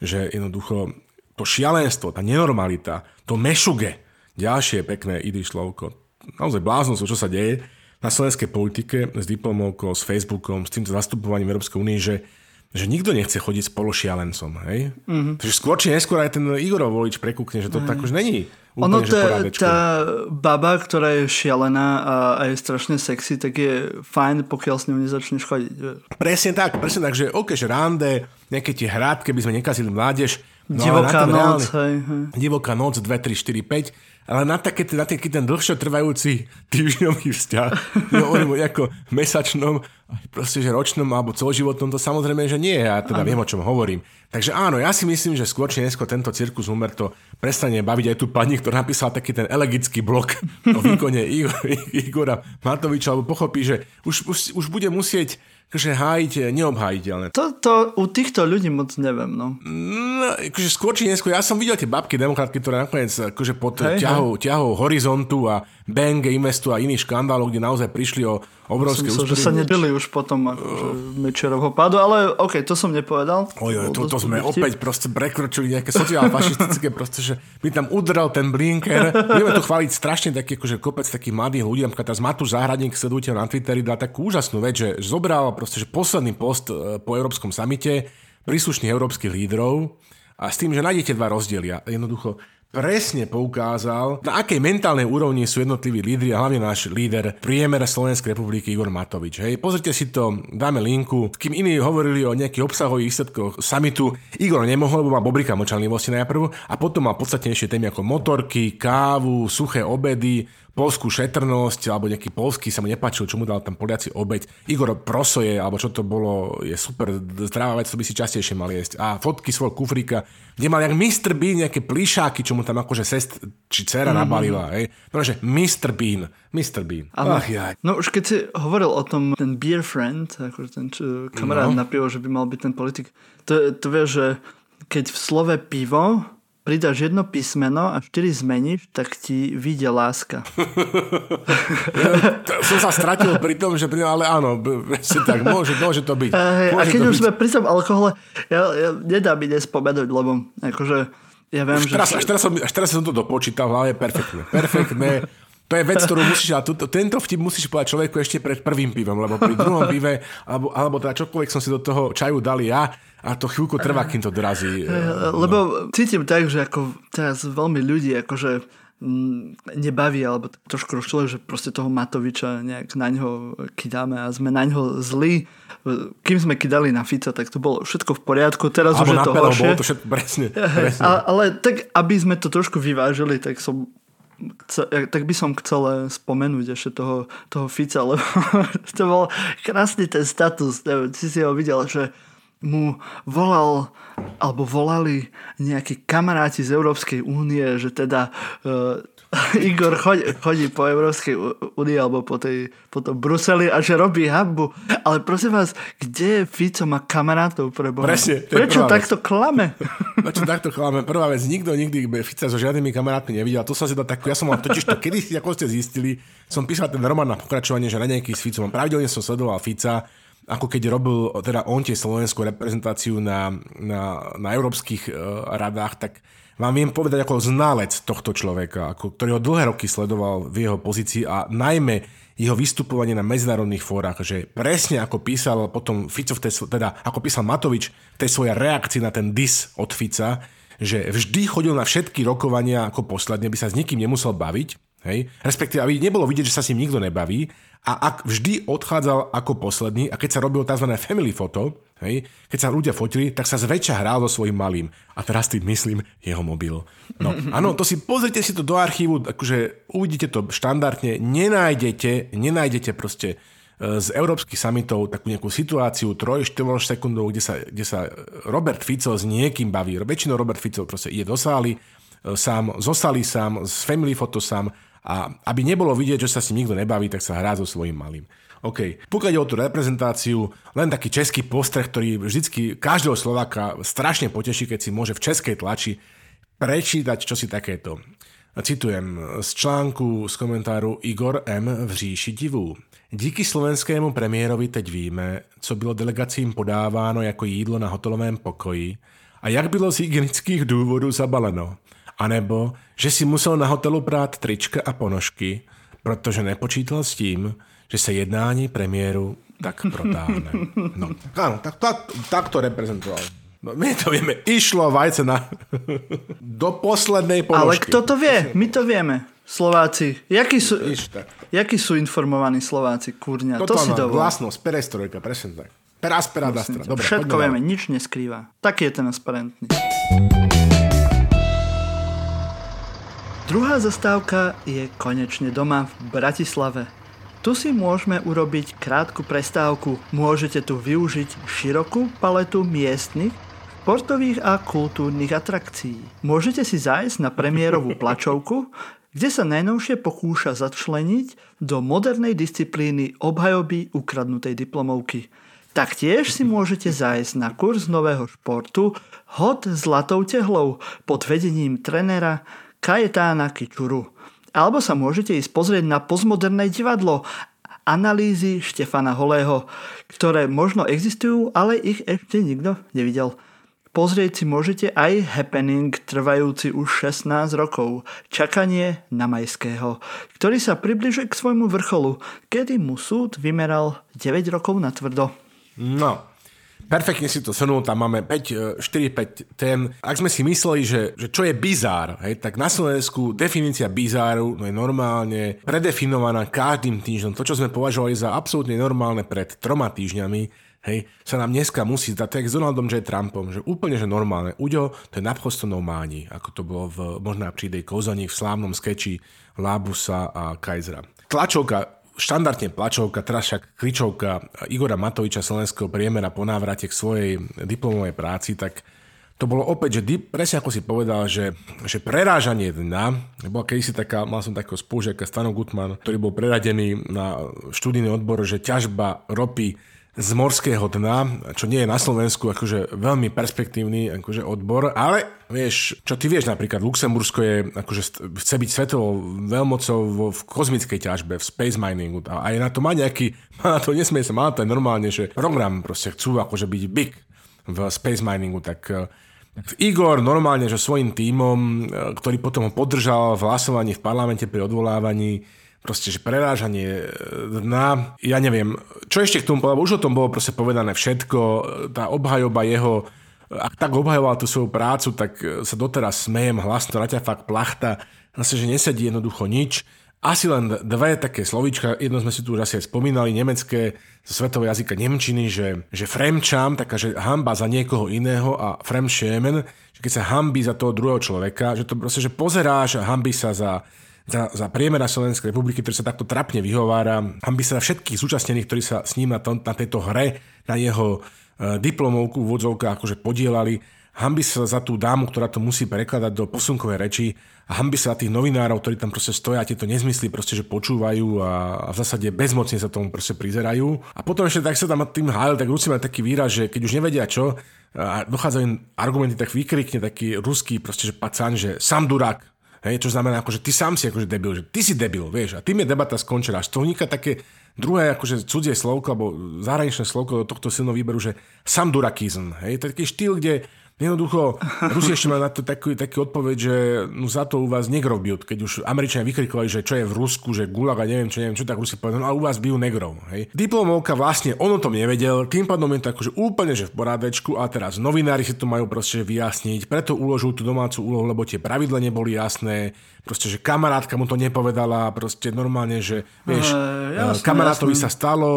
že jednoducho to šialenstvo, tá nenormalita, to mešuge, ďalšie pekné idy slovko, naozaj bláznosť, čo sa deje, na slovenskej politike s diplomovkou, s Facebookom, s týmto zastupovaním Európskej únie, že, že nikto nechce chodiť s pološialencom. Hej? Mm-hmm. Takže skôr či neskôr aj ten Igorov volič prekúkne, že to mm. tak už není. Úplne, ono je, tá baba, ktorá je šialená a, a je strašne sexy, tak je fajn, pokiaľ s ňou nezačneš chodiť. Presne tak, presne tak, že OK, že rande, nejaké tie hrádky, by sme nekazili mládež. No, Divoká noc, reálne, hej, hej. Divoká noc, 2, 3, 4, 5 ale na, také, na taký ten dlhšie trvajúci týždňový vzťah, hovorím o ako mesačnom, proste, že ročnom alebo celoživotnom, to samozrejme, že nie, ja teda ano. viem, o čom hovorím. Takže áno, ja si myslím, že skôr či neskôr tento cirkus Humerto prestane baviť aj tú pani, ktorá napísala taký ten elegický blok o výkone Igora Matoviča, alebo pochopí, že už, už, už bude musieť akože hájiť neobhájiteľné. To, to u týchto ľudí moc neviem, no. No, akože skôr či neskôr, ja som videl tie babky demokratky, ktoré nakoniec akože pod hej, ťahou, hej. ťahou horizontu a Bang, Investu a iných škandálov, kde naozaj prišli o obrovské úspechy. že sa nedili už potom akože Mečerovho pádu, ale OK, to som nepovedal. Oj, to, to sme opäť proste prekročili nejaké sociálne-fašistické, proste, že by tam udrel ten blinker. Budeme tu chváliť strašne taký akože kopec takých mladých ľudí, napríklad teraz Matúš Záhradník, sledujte na Twitteri, dá takú úžasnú vec, že zobral proste, že posledný post e, po Európskom samite príslušných európskych lídrov a s tým, že nájdete dva rozdiely. Jednoducho, presne poukázal, na akej mentálnej úrovni sú jednotliví lídry a hlavne náš líder priemer Slovenskej republiky Igor Matovič. Hej, pozrite si to, dáme linku. Kým iní hovorili o nejakých obsahových výsledkoch samitu, Igor nemohol, lebo má bobrika močanlivosti najprv a potom mal podstatnejšie témy ako motorky, kávu, suché obedy, polskú šetrnosť, alebo nejaký polský sa mu nepáčil, čo mu dal tam Poliaci obeď. Igor Prosoje, alebo čo to bolo, je super zdravá vec, to by si častejšie mal jesť. A fotky svojho kufríka, kde mal jak Mr. Bean nejaké plišáky, čo mu tam akože sest či dcera mm-hmm. nabalila. Hej. No, že Mr. Bean. Mr. Bean. Ach, ja. No už keď si hovoril o tom, ten beer friend, akože ten čo, kamarát no. napil, že by mal byť ten politik, to, to vie, že keď v slove pivo pridáš jedno písmeno a štyri zmeníš, tak ti vyjde láska. ja, som sa stratil pri tom, že pri, ale áno, tak, môže, môže to byť. Môže a keď už byť. sme pri tom alkohole, ja, ja, nedá mi nespomenúť, lebo akože ja viem, až že... Teraz, až, teraz som, až teraz som to dopočítal v hlave, perfektné. Perfektné. To je vec, ktorú musíš, a tuto, tento vtip musíš povedať človeku ešte pred prvým pivom, lebo pri druhom pive, alebo, alebo teda čokoľvek som si do toho čaju dal ja, a to chvíľku trvá, kým to dorazí. Lebo cítim tak, že ako teraz veľmi ľudí akože mm, nebaví, alebo trošku rozčuluje, že proste toho Matoviča nejak na ňo kidáme a sme na ňo zlí. Kým sme kydali na Fica, tak to bolo všetko v poriadku, teraz alebo už je to horšie. Bolo to všetko, presne, presne. Ale, ale tak, aby sme to trošku vyvážili, tak som tak by som chcel spomenúť ešte toho, toho Fica, lebo to bol krásny ten status, neviem, si si ho videl, že mu volal alebo volali nejakí kamaráti z Európskej únie, že teda uh, Igor chodí, chodí po Európskej únii alebo po, tej, po tom Bruseli a že robí hambu. Ale prosím vás, kde Fico má kamarátov pre Boha? Presne, Prečo takto vec. klame? Prečo takto klame? Prvá vec, nikto nikdy Fica so žiadnymi kamarátmi nevidel. To som si to tak, ja som mal totiž to, kedy si, ako ste zistili, som písal ten román na pokračovanie, že na nejaký s Ficom. Pravidelne som sledoval Fica ako keď robil teda on tie slovenskú reprezentáciu na, na, na európskych uh, radách, tak vám viem povedať ako znalec tohto človeka, ako, ktorý ho dlhé roky sledoval v jeho pozícii a najmä jeho vystupovanie na medzinárodných fórach, že presne ako písal potom Fico, teda ako písal Matovič v tej svojej reakcii na ten dis od Fica, že vždy chodil na všetky rokovania ako posledne, by sa s nikým nemusel baviť, hej? respektíve aby nebolo vidieť, že sa s ním nikto nebaví a ak vždy odchádzal ako posledný a keď sa robil tzv. family photo, hej, keď sa ľudia fotili, tak sa zväčša hral so svojím malým. A teraz tým myslím jeho mobil. No, áno, to si pozrite si to do archívu, akože uvidíte to štandardne, nenájdete, nenájdete proste e, z európskych samitov takú nejakú situáciu 3-4 sekundov, kde sa, kde sa Robert Fico s niekým baví. Väčšinou Robert Fico proste ide do sály, e, sám, zo sály sám, z family photo sám a aby nebolo vidieť, že sa s ním nikto nebaví, tak sa hrá so svojím malým. OK. Pokiaľ ide o tú reprezentáciu, len taký český postreh, ktorý vždycky každého Slováka strašne poteší, keď si môže v českej tlači prečítať čosi takéto. Citujem z článku z komentáru Igor M. v říši divů. Díky slovenskému premiérovi teď víme, co bylo delegacím podáváno jako jídlo na hotelovém pokoji a jak bylo z hygienických důvodů zabaleno. Anebo, že si musel na hotelu prát trička a ponožky, protože nepočítal s tím, že sa jednání premiéru tak protáhne. No, áno, tak, tak, tak to reprezentoval. No, my to vieme, išlo vajce na... do poslednej ponožky. Ale kto to vie? My to vieme. Slováci. Jakí sú, jakí sú informovaní Slováci, kurňa? Toto to si dovol. Vlastnosť, perestrojka, presne tak. Peraspera, dastra. Dobre, Všetko vieme, nič neskrýva. Taký je transparentný. Druhá zastávka je konečne doma v Bratislave. Tu si môžeme urobiť krátku prestávku. Môžete tu využiť širokú paletu miestnych, športových a kultúrnych atrakcií. Môžete si zájsť na premiérovú plačovku, kde sa najnovšie pokúša začleniť do modernej disciplíny obhajoby ukradnutej diplomovky. Taktiež si môžete zájsť na kurz nového športu hod zlatou tehlou pod vedením trenera Kajetána Kičuru. Alebo sa môžete ísť pozrieť na postmoderné divadlo analýzy Štefana Holého, ktoré možno existujú, ale ich ešte nikto nevidel. Pozrieť si môžete aj happening trvajúci už 16 rokov, čakanie na majského, ktorý sa približuje k svojmu vrcholu, kedy mu súd vymeral 9 rokov na tvrdo. No, perfektne si to shrnul, tam máme 5, 4, 5 tém. Ak sme si mysleli, že, že čo je bizár, hej, tak na Slovensku definícia bizáru no je normálne predefinovaná každým týždňom. To, čo sme považovali za absolútne normálne pred troma týždňami, hej, sa nám dneska musí zdať tak s Donaldom J. Trumpom, že úplne, že normálne. Uďo, to je naprosto normální, ako to bolo v možná prídej Kozaní v slávnom skeči Lábusa a Kajzera. Tlačovka štandardne plačovka, teraz však kričovka Igora Matoviča slovenského priemera po návrate k svojej diplomovej práci, tak to bolo opäť, že presne ako si povedal, že, že prerážanie dna, bola kedysi taká, mal som takého spolužiaka Stano Gutman, ktorý bol preradený na študijný odbor, že ťažba ropy z morského dna, čo nie je na Slovensku akože veľmi perspektívny akože odbor, ale vieš, čo ty vieš napríklad, Luxembursko je akože chce byť svetovou veľmocou vo, v kozmickej ťažbe, v space miningu. A aj na to má nejaký, má na to nesmie sa, má to normálne, že program proste chcú akože byť big v space miningu, tak tak Igor normálne, že svojim tímom, ktorý potom ho podržal v hlasovaní v parlamente pri odvolávaní, proste, že prerážanie dna, ja neviem, čo ešte k tomu povedal, už o tom bolo proste povedané všetko, tá obhajoba jeho, ak tak obhajoval tú svoju prácu, tak sa doteraz smejem hlasno, naťa fakt plachta, zase, že nesedí jednoducho nič. Asi len dve také slovíčka, jedno sme si tu už asi aj spomínali, nemecké, zo svetového jazyka Nemčiny, že, že fremčam, taká, že hamba za niekoho iného a fremšemen, že keď sa hambí za toho druhého človeka, že to proste, že pozeráš a hambí sa za, za, za priemera Slovenskej republiky, ktorý sa takto trapne vyhovára, by sa všetkých zúčastnených, ktorí sa s ním na, to, na tejto hre, na jeho e, diplomovku v vodzovkách akože podielali, hambi sa za tú dámu, ktorá to musí prekladať do posunkovej reči a hambi sa tých novinárov, ktorí tam proste stoja tieto nezmysly proste, že počúvajú a, a v zásade bezmocne sa tomu proste prizerajú. A potom ešte tak sa tam tým hájil, tak Rusi mali taký výraz, že keď už nevedia čo, a dochádzajú argumenty, tak vykrikne taký ruský proste, že pacan, že sam durák, Hej, čo znamená, akože ty sám si akože debil, že ty si debil, vieš, a tým je debata skončená. Z toho vzniká také druhé akože cudzie slovko, alebo zahraničné slovko do tohto silného výberu, že samdurakizm. Hej, to je taký štýl, kde Jednoducho, Rusi ešte majú na to taký, taký odpoveď, že no za to u vás negrov bijú. Keď už Američania vykrikovali, že čo je v Rusku, že gulag a neviem čo, neviem čo, tak Rusi povedali, no a u vás bijú negrov. Hej. Diplomovka vlastne on o tom nevedel, tým pádom je to akože úplne že v porádečku a teraz novinári si to majú proste vyjasniť, preto uložil tú domácu úlohu, lebo tie pravidla neboli jasné, proste, že kamarátka mu to nepovedala, proste normálne, že vieš, uh, jasné, kamarátovi jasné. sa stalo,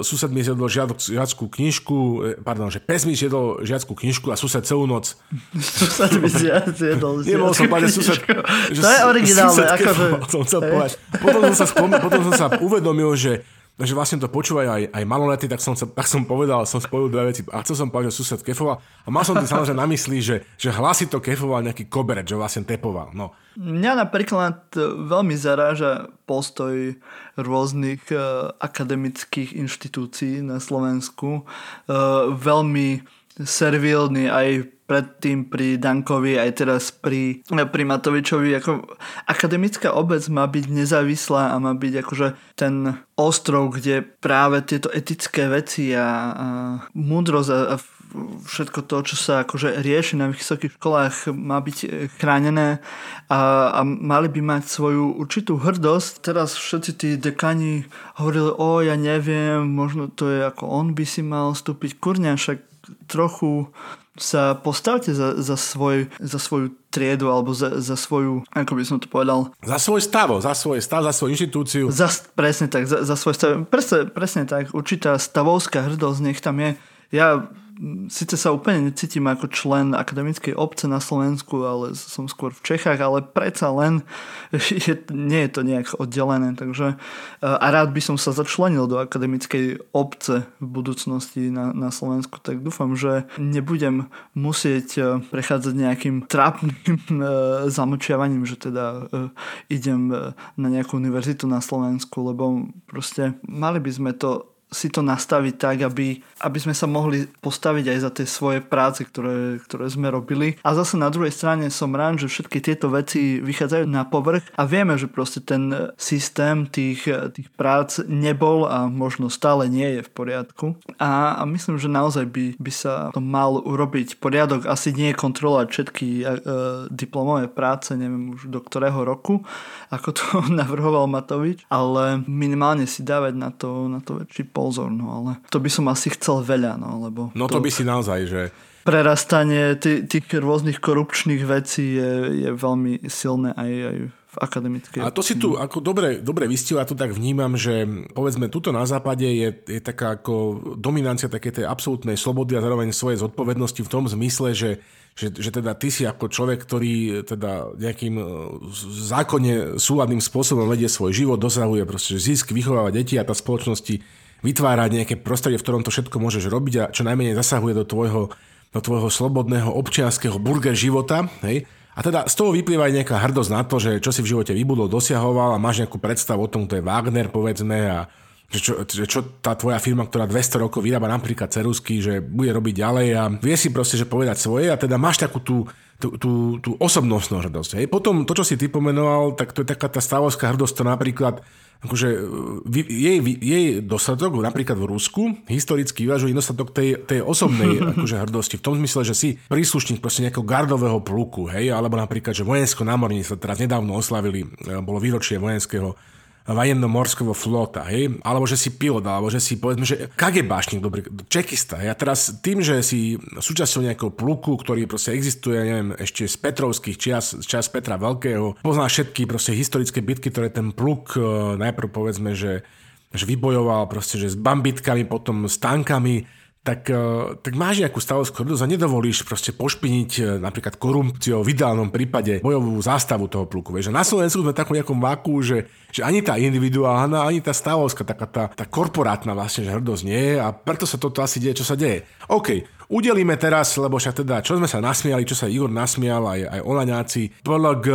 sused mi zjedol žiackú knižku, pardon, že pes mi zjedol žiackú knižku a sused celú noc. sused mi zjedol Nemohol som povedať, sused... Že to je originálne, akože... Som chcel povedať. Potom som, sa spom- potom som sa uvedomil, že Takže vlastne to počúvajú aj, aj malolety, tak som, tak som povedal, som spojil dve veci. A chcel som povedať, že sused kefoval. A mal som to samozrejme na mysli, že, že hlasy to kefoval nejaký koberec, že vlastne tepoval. No. Mňa napríklad veľmi zaráža postoj rôznych uh, akademických inštitúcií na Slovensku. Uh, veľmi servilný aj predtým pri Dankovi, aj teraz pri, pri Matovičovi. Ako akademická obec má byť nezávislá a má byť akože ten ostrov, kde práve tieto etické veci a, a múdrosť a, a všetko to, čo sa akože rieši na vysokých školách, má byť chránené a, a mali by mať svoju určitú hrdosť. Teraz všetci tí dekani hovorili, o ja neviem, možno to je ako on by si mal vstúpiť. Kurňa, však trochu sa postavte za, za, svoj, za svoju triedu alebo za, za svoju, ako by som to povedal? Za svoj stav, za svoj stav, za svoju inštitúciu. Za, presne tak, za, za svoj stav. Presne, presne tak, určitá stavovská hrdosť nech tam je. Ja síce sa úplne necítim ako člen akademickej obce na Slovensku, ale som skôr v Čechách, ale predsa len je, nie je to nejak oddelené. Takže, e, a rád by som sa začlenil do akademickej obce v budúcnosti na, na Slovensku, tak dúfam, že nebudem musieť e, prechádzať nejakým trápnym e, zamlčiavaním, že teda idem na nejakú univerzitu na Slovensku, lebo proste mali by sme to si to nastaviť tak, aby, aby sme sa mohli postaviť aj za tie svoje práce, ktoré, ktoré sme robili. A zase na druhej strane som rád, že všetky tieto veci vychádzajú na povrch a vieme, že proste ten systém tých, tých prác nebol a možno stále nie je v poriadku. A, a myslím, že naozaj by, by sa to mal urobiť poriadok. Asi nie kontrolovať všetky uh, diplomové práce, neviem už do ktorého roku, ako to navrhoval Matovič, ale minimálne si dávať na to, na to väčší pozor, no ale to by som asi chcel veľa, no lebo... No to, to by si naozaj, že... Prerastanie tých, tých rôznych korupčných vecí je, je veľmi silné aj, aj v akademickej... A to si tu ako dobre, dobre vystihol, ja to tak vnímam, že povedzme tuto na západe je, je taká ako dominancia také tej absolútnej slobody a zároveň svojej zodpovednosti v tom zmysle, že že, že teda ty si ako človek, ktorý teda nejakým e, zákonne súladným spôsobom vedie svoj život, dosahuje proste zisk, vychováva deti a tá spoločnosti vytvárať nejaké prostredie, v ktorom to všetko môžeš robiť a čo najmenej zasahuje do tvojho, do tvojho slobodného občianského burger života. Hej? A teda z toho vyplýva aj nejaká hrdosť na to, že čo si v živote vybudol, dosiahoval a máš nejakú predstavu o tom, to je Wagner, povedzme, a že čo, že čo tá tvoja firma, ktorá 200 rokov vyrába napríklad cerusky, že bude robiť ďalej a vie si proste, že povedať svoje a teda máš takú tú, tú, tú, tú osobnostnú hrdosť. Hej. Potom to, čo si ty pomenoval, tak to je taká tá stavovská hrdosť, to napríklad akože jej, jej dostatok napríklad v Rusku historicky vyvažuje dostatok tej, tej osobnej akože hrdosti. V tom zmysle, že si príslušník proste nejakého gardového pluku, hej, alebo napríklad, že vojensko námorníctvo teraz nedávno oslavili, e, bolo výročie vojenského vojenno-morského flota, hej? alebo že si pilot, alebo že si povedzme, že kagebášnik, dobrý, čekista. Ja teraz tým, že si súčasťou nejakého pluku, ktorý proste existuje, neviem, ešte z Petrovských čias, čas Petra Veľkého, pozná všetky proste historické bitky, ktoré ten pluk e, najprv povedzme, že že vybojoval proste, že s bambitkami, potom s tankami, tak, eh, tak máš nejakú stavovskú hrdosť a nedovolíš proste pošpiniť eh, napríklad korupciou v ideálnom prípade bojovú zástavu toho pluku. Vieš, a na Slovensku sme takom nejakom vaku, že, že ani tá individuálna, ani tá stavovská, taká tá, tá korporátna vlastne že hrdosť nie je a preto sa toto asi deje, čo sa deje. OK, Udelíme teraz, lebo však teda, čo sme sa nasmiali, čo sa Igor nasmial, aj, aj Olaňáci, PLG,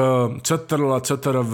CTRL, CTRV,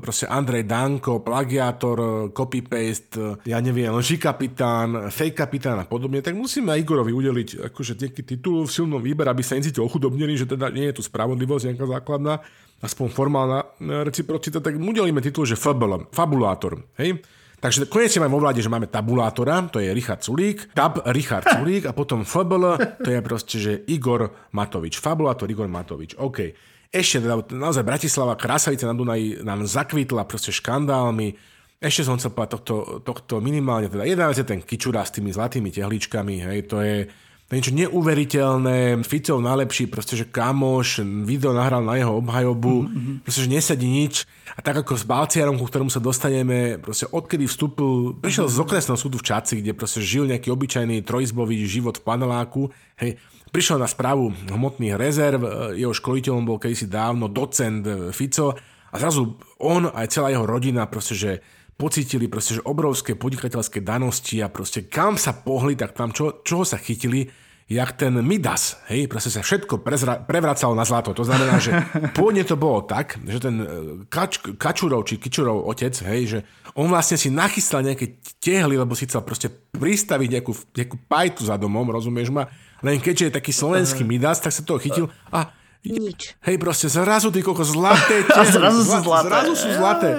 proste Andrej Danko, plagiátor, copy-paste, ja neviem, lži kapitán, fake kapitán a podobne, tak musíme Igorovi udeliť akože nejaký titul v silnom výber, aby sa necítil ochudobnený, že teda nie je tu spravodlivosť nejaká základná, aspoň formálna reciprocita, tak udelíme titul, že FBL, fabulátor, hej? Takže konečne máme vo vláde, že máme tabulátora, to je Richard Sulík, tab Richard Sulík a potom FBL, to je proste, že Igor Matovič. Fabulátor Igor Matovič. OK. Ešte teda, naozaj Bratislava, Krasavica na Dunaji nám zakvitla proste škandálmi. Ešte som chcel povedať tohto, tohto minimálne, teda jedna vec je ten kičura s tými zlatými tehličkami, hej, to je, to niečo neuveriteľné. Ficov najlepší, proste, že kamoš, video nahral na jeho obhajobu, mm-hmm. proste, že nesadí nič. A tak ako s Balciarom, ku ktorému sa dostaneme, proste odkedy vstúpil, prišiel z okresného súdu v Čaci, kde proste žil nejaký obyčajný trojizbový život v paneláku, hej, prišiel na správu hmotných rezerv, jeho školiteľom bol kedysi dávno docent Fico. A zrazu on aj celá jeho rodina proste, že pocítili proste, že obrovské podnikateľské danosti a proste kam sa pohli, tak tam čo, čoho sa chytili, jak ten Midas, hej, proste sa všetko prezra, prevracalo na zlato. To znamená, že pôvodne to bolo tak, že ten e, kač, Kačurov či Kičurov otec, hej, že on vlastne si nachystal nejaké tehly, lebo si chcel proste pristaviť nejakú, nejakú pajtu za domom, rozumieš ma? Len keďže je taký slovenský Midas, tak sa toho chytil a nič. Hej, proste zrazu ty koľko zlaté tehly. A zrazu sú zlaté. Zrazu sú zlaté.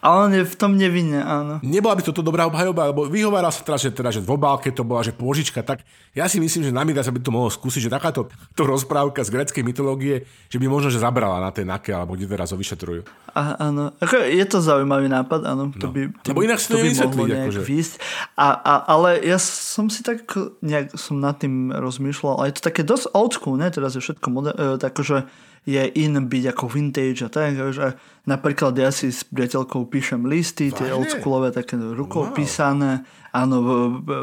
A on je v tom nevinne, áno. Nebola by toto dobrá obhajoba, lebo vyhováral sa teraz, že, teda, že v obálke to bola, že pôžička, tak ja si myslím, že na sa by to mohol skúsiť, že takáto to rozprávka z greckej mytológie, že by možno, že zabrala na tej nake, alebo kde teraz ho vyšetrujú. A, áno, ako je to zaujímavý nápad, áno. To No. by, to, Lebo inak to by mohlo nejak akože. výjsť. A, a, ale ja som si tak nejak som nad tým rozmýšľal, a je to také dosť old school, ne? Teraz je všetko moder- e, tak, že je in byť ako vintage a tak, že napríklad ja si s priateľkou píšem listy, tie Vážne? oldschoolové, také rukou písané, áno,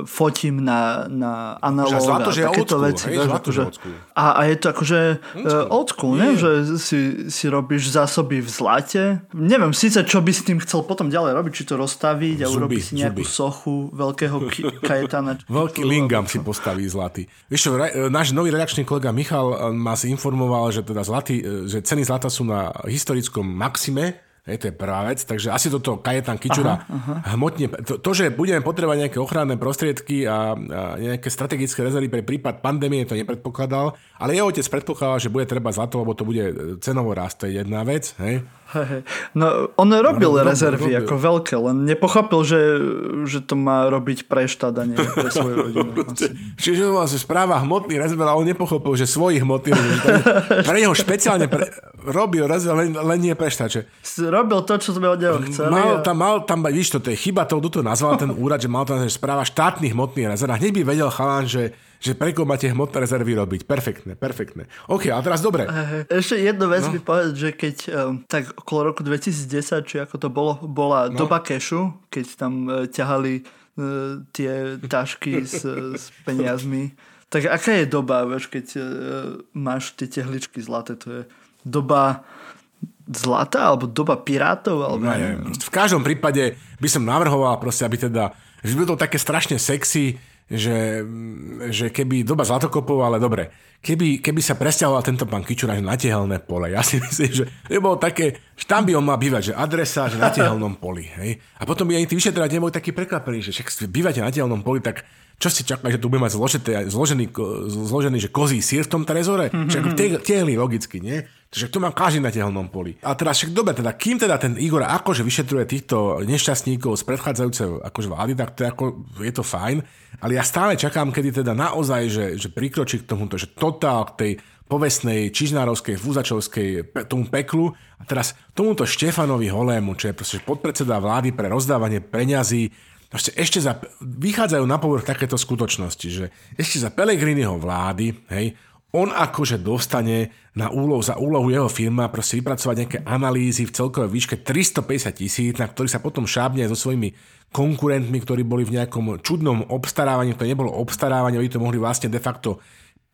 fotím na, na analóg a takéto veci. hej, akože- a, a je to akože uh, old school, ne? že si, si robíš zásoby v zlate. Neviem síce, čo by s tým chcel potom ďalej robiť, či to rozstaviť a urobiť si nejakú zuby. sochu veľkého ki- kajetana. Veľký lingam si postaví zlatý. Vieš čo, náš nový redakčný kolega Michal ma si informoval, že teda zlatý, eh, že ceny zlata sú na historickom maxime, Hej, to je prvá vec, takže asi toto Kajetan Kičura aha, aha. hmotne... To, to, že budeme potrebovať nejaké ochranné prostriedky a, a nejaké strategické rezervy pre prípad pandémie, to nepredpokladal, ale jeho otec predpokladal, že bude treba zlato, lebo to bude cenovo rast, to je jedna vec. Hej. Hej. No, on robil robil, rezervy robil. ako veľké, len nepochopil, že, že to má robiť pre štát a nie pre svoju rodinu. Čiže to vlastne správa hmotný rezerv, ale on nepochopil, že svoj hmotný rezerv, to pre neho špeciálne pre, robil rezerv, len, len nie pre štát, že Robil to, čo sme od neho chceli. Mal tam, mal tam, vidíš, to je chyba, to to nazval ten úrad, že mal tam že správa štátnych hmotných rezerv. A hneď by vedel chalán, že, že pre koho máte hmotné rezervy robiť. Perfektné, perfektné. OK, a teraz dobre. Ešte jednu vec no. by povedať, že keď um, tak okolo roku 2010, či ako to bolo, bola no. doba kešu, keď tam uh, ťahali uh, tie tašky s, s peniazmi. Tak aká je doba, vieš, keď uh, máš tie tehličky zlaté? To je doba zlata, alebo doba pirátov, alebo No, neviem, v každom prípade by som navrhoval proste, aby teda, že by to také strašne sexy, že, že keby doba zlatokopov, ale dobre, keby, keby sa presťahoval tento pán Kičura na tehelné pole, ja si myslím, že by bolo také, že tam by on mal bývať, že adresa, že na tehelnom poli, hej. A potom by ani tí vyšetrovateľi neboli takí prekvapení, že však bývate na tehelnom poli, tak čo si čaká, že tu bude mať zložité, zložený, zložený, že kozí sír v tom trezore? Mm-hmm. Však tehli logicky, nie? Takže to má každý na tehelnom poli. A teraz však dobre, teda kým teda ten Igor akože vyšetruje týchto nešťastníkov z predchádzajúceho akože vlády, tak to je, ako, je to fajn. Ale ja stále čakám, kedy teda naozaj, že, že prikročí k tomuto, že totál k tej povestnej Čižnárovskej, Fúzačovskej, pe, tomu peklu a teraz tomuto Štefanovi Holému, čo je proste podpredseda vlády pre rozdávanie peňazí, Proste ešte za, vychádzajú na povrch takéto skutočnosti, že ešte za Pelegriniho vlády, hej, on akože dostane na úlohu, za úlohu jeho firma proste vypracovať nejaké analýzy v celkovej výške 350 tisíc, na ktorých sa potom šábne so svojimi konkurentmi, ktorí boli v nejakom čudnom obstarávaní, to nebolo obstarávanie, oni to mohli vlastne de facto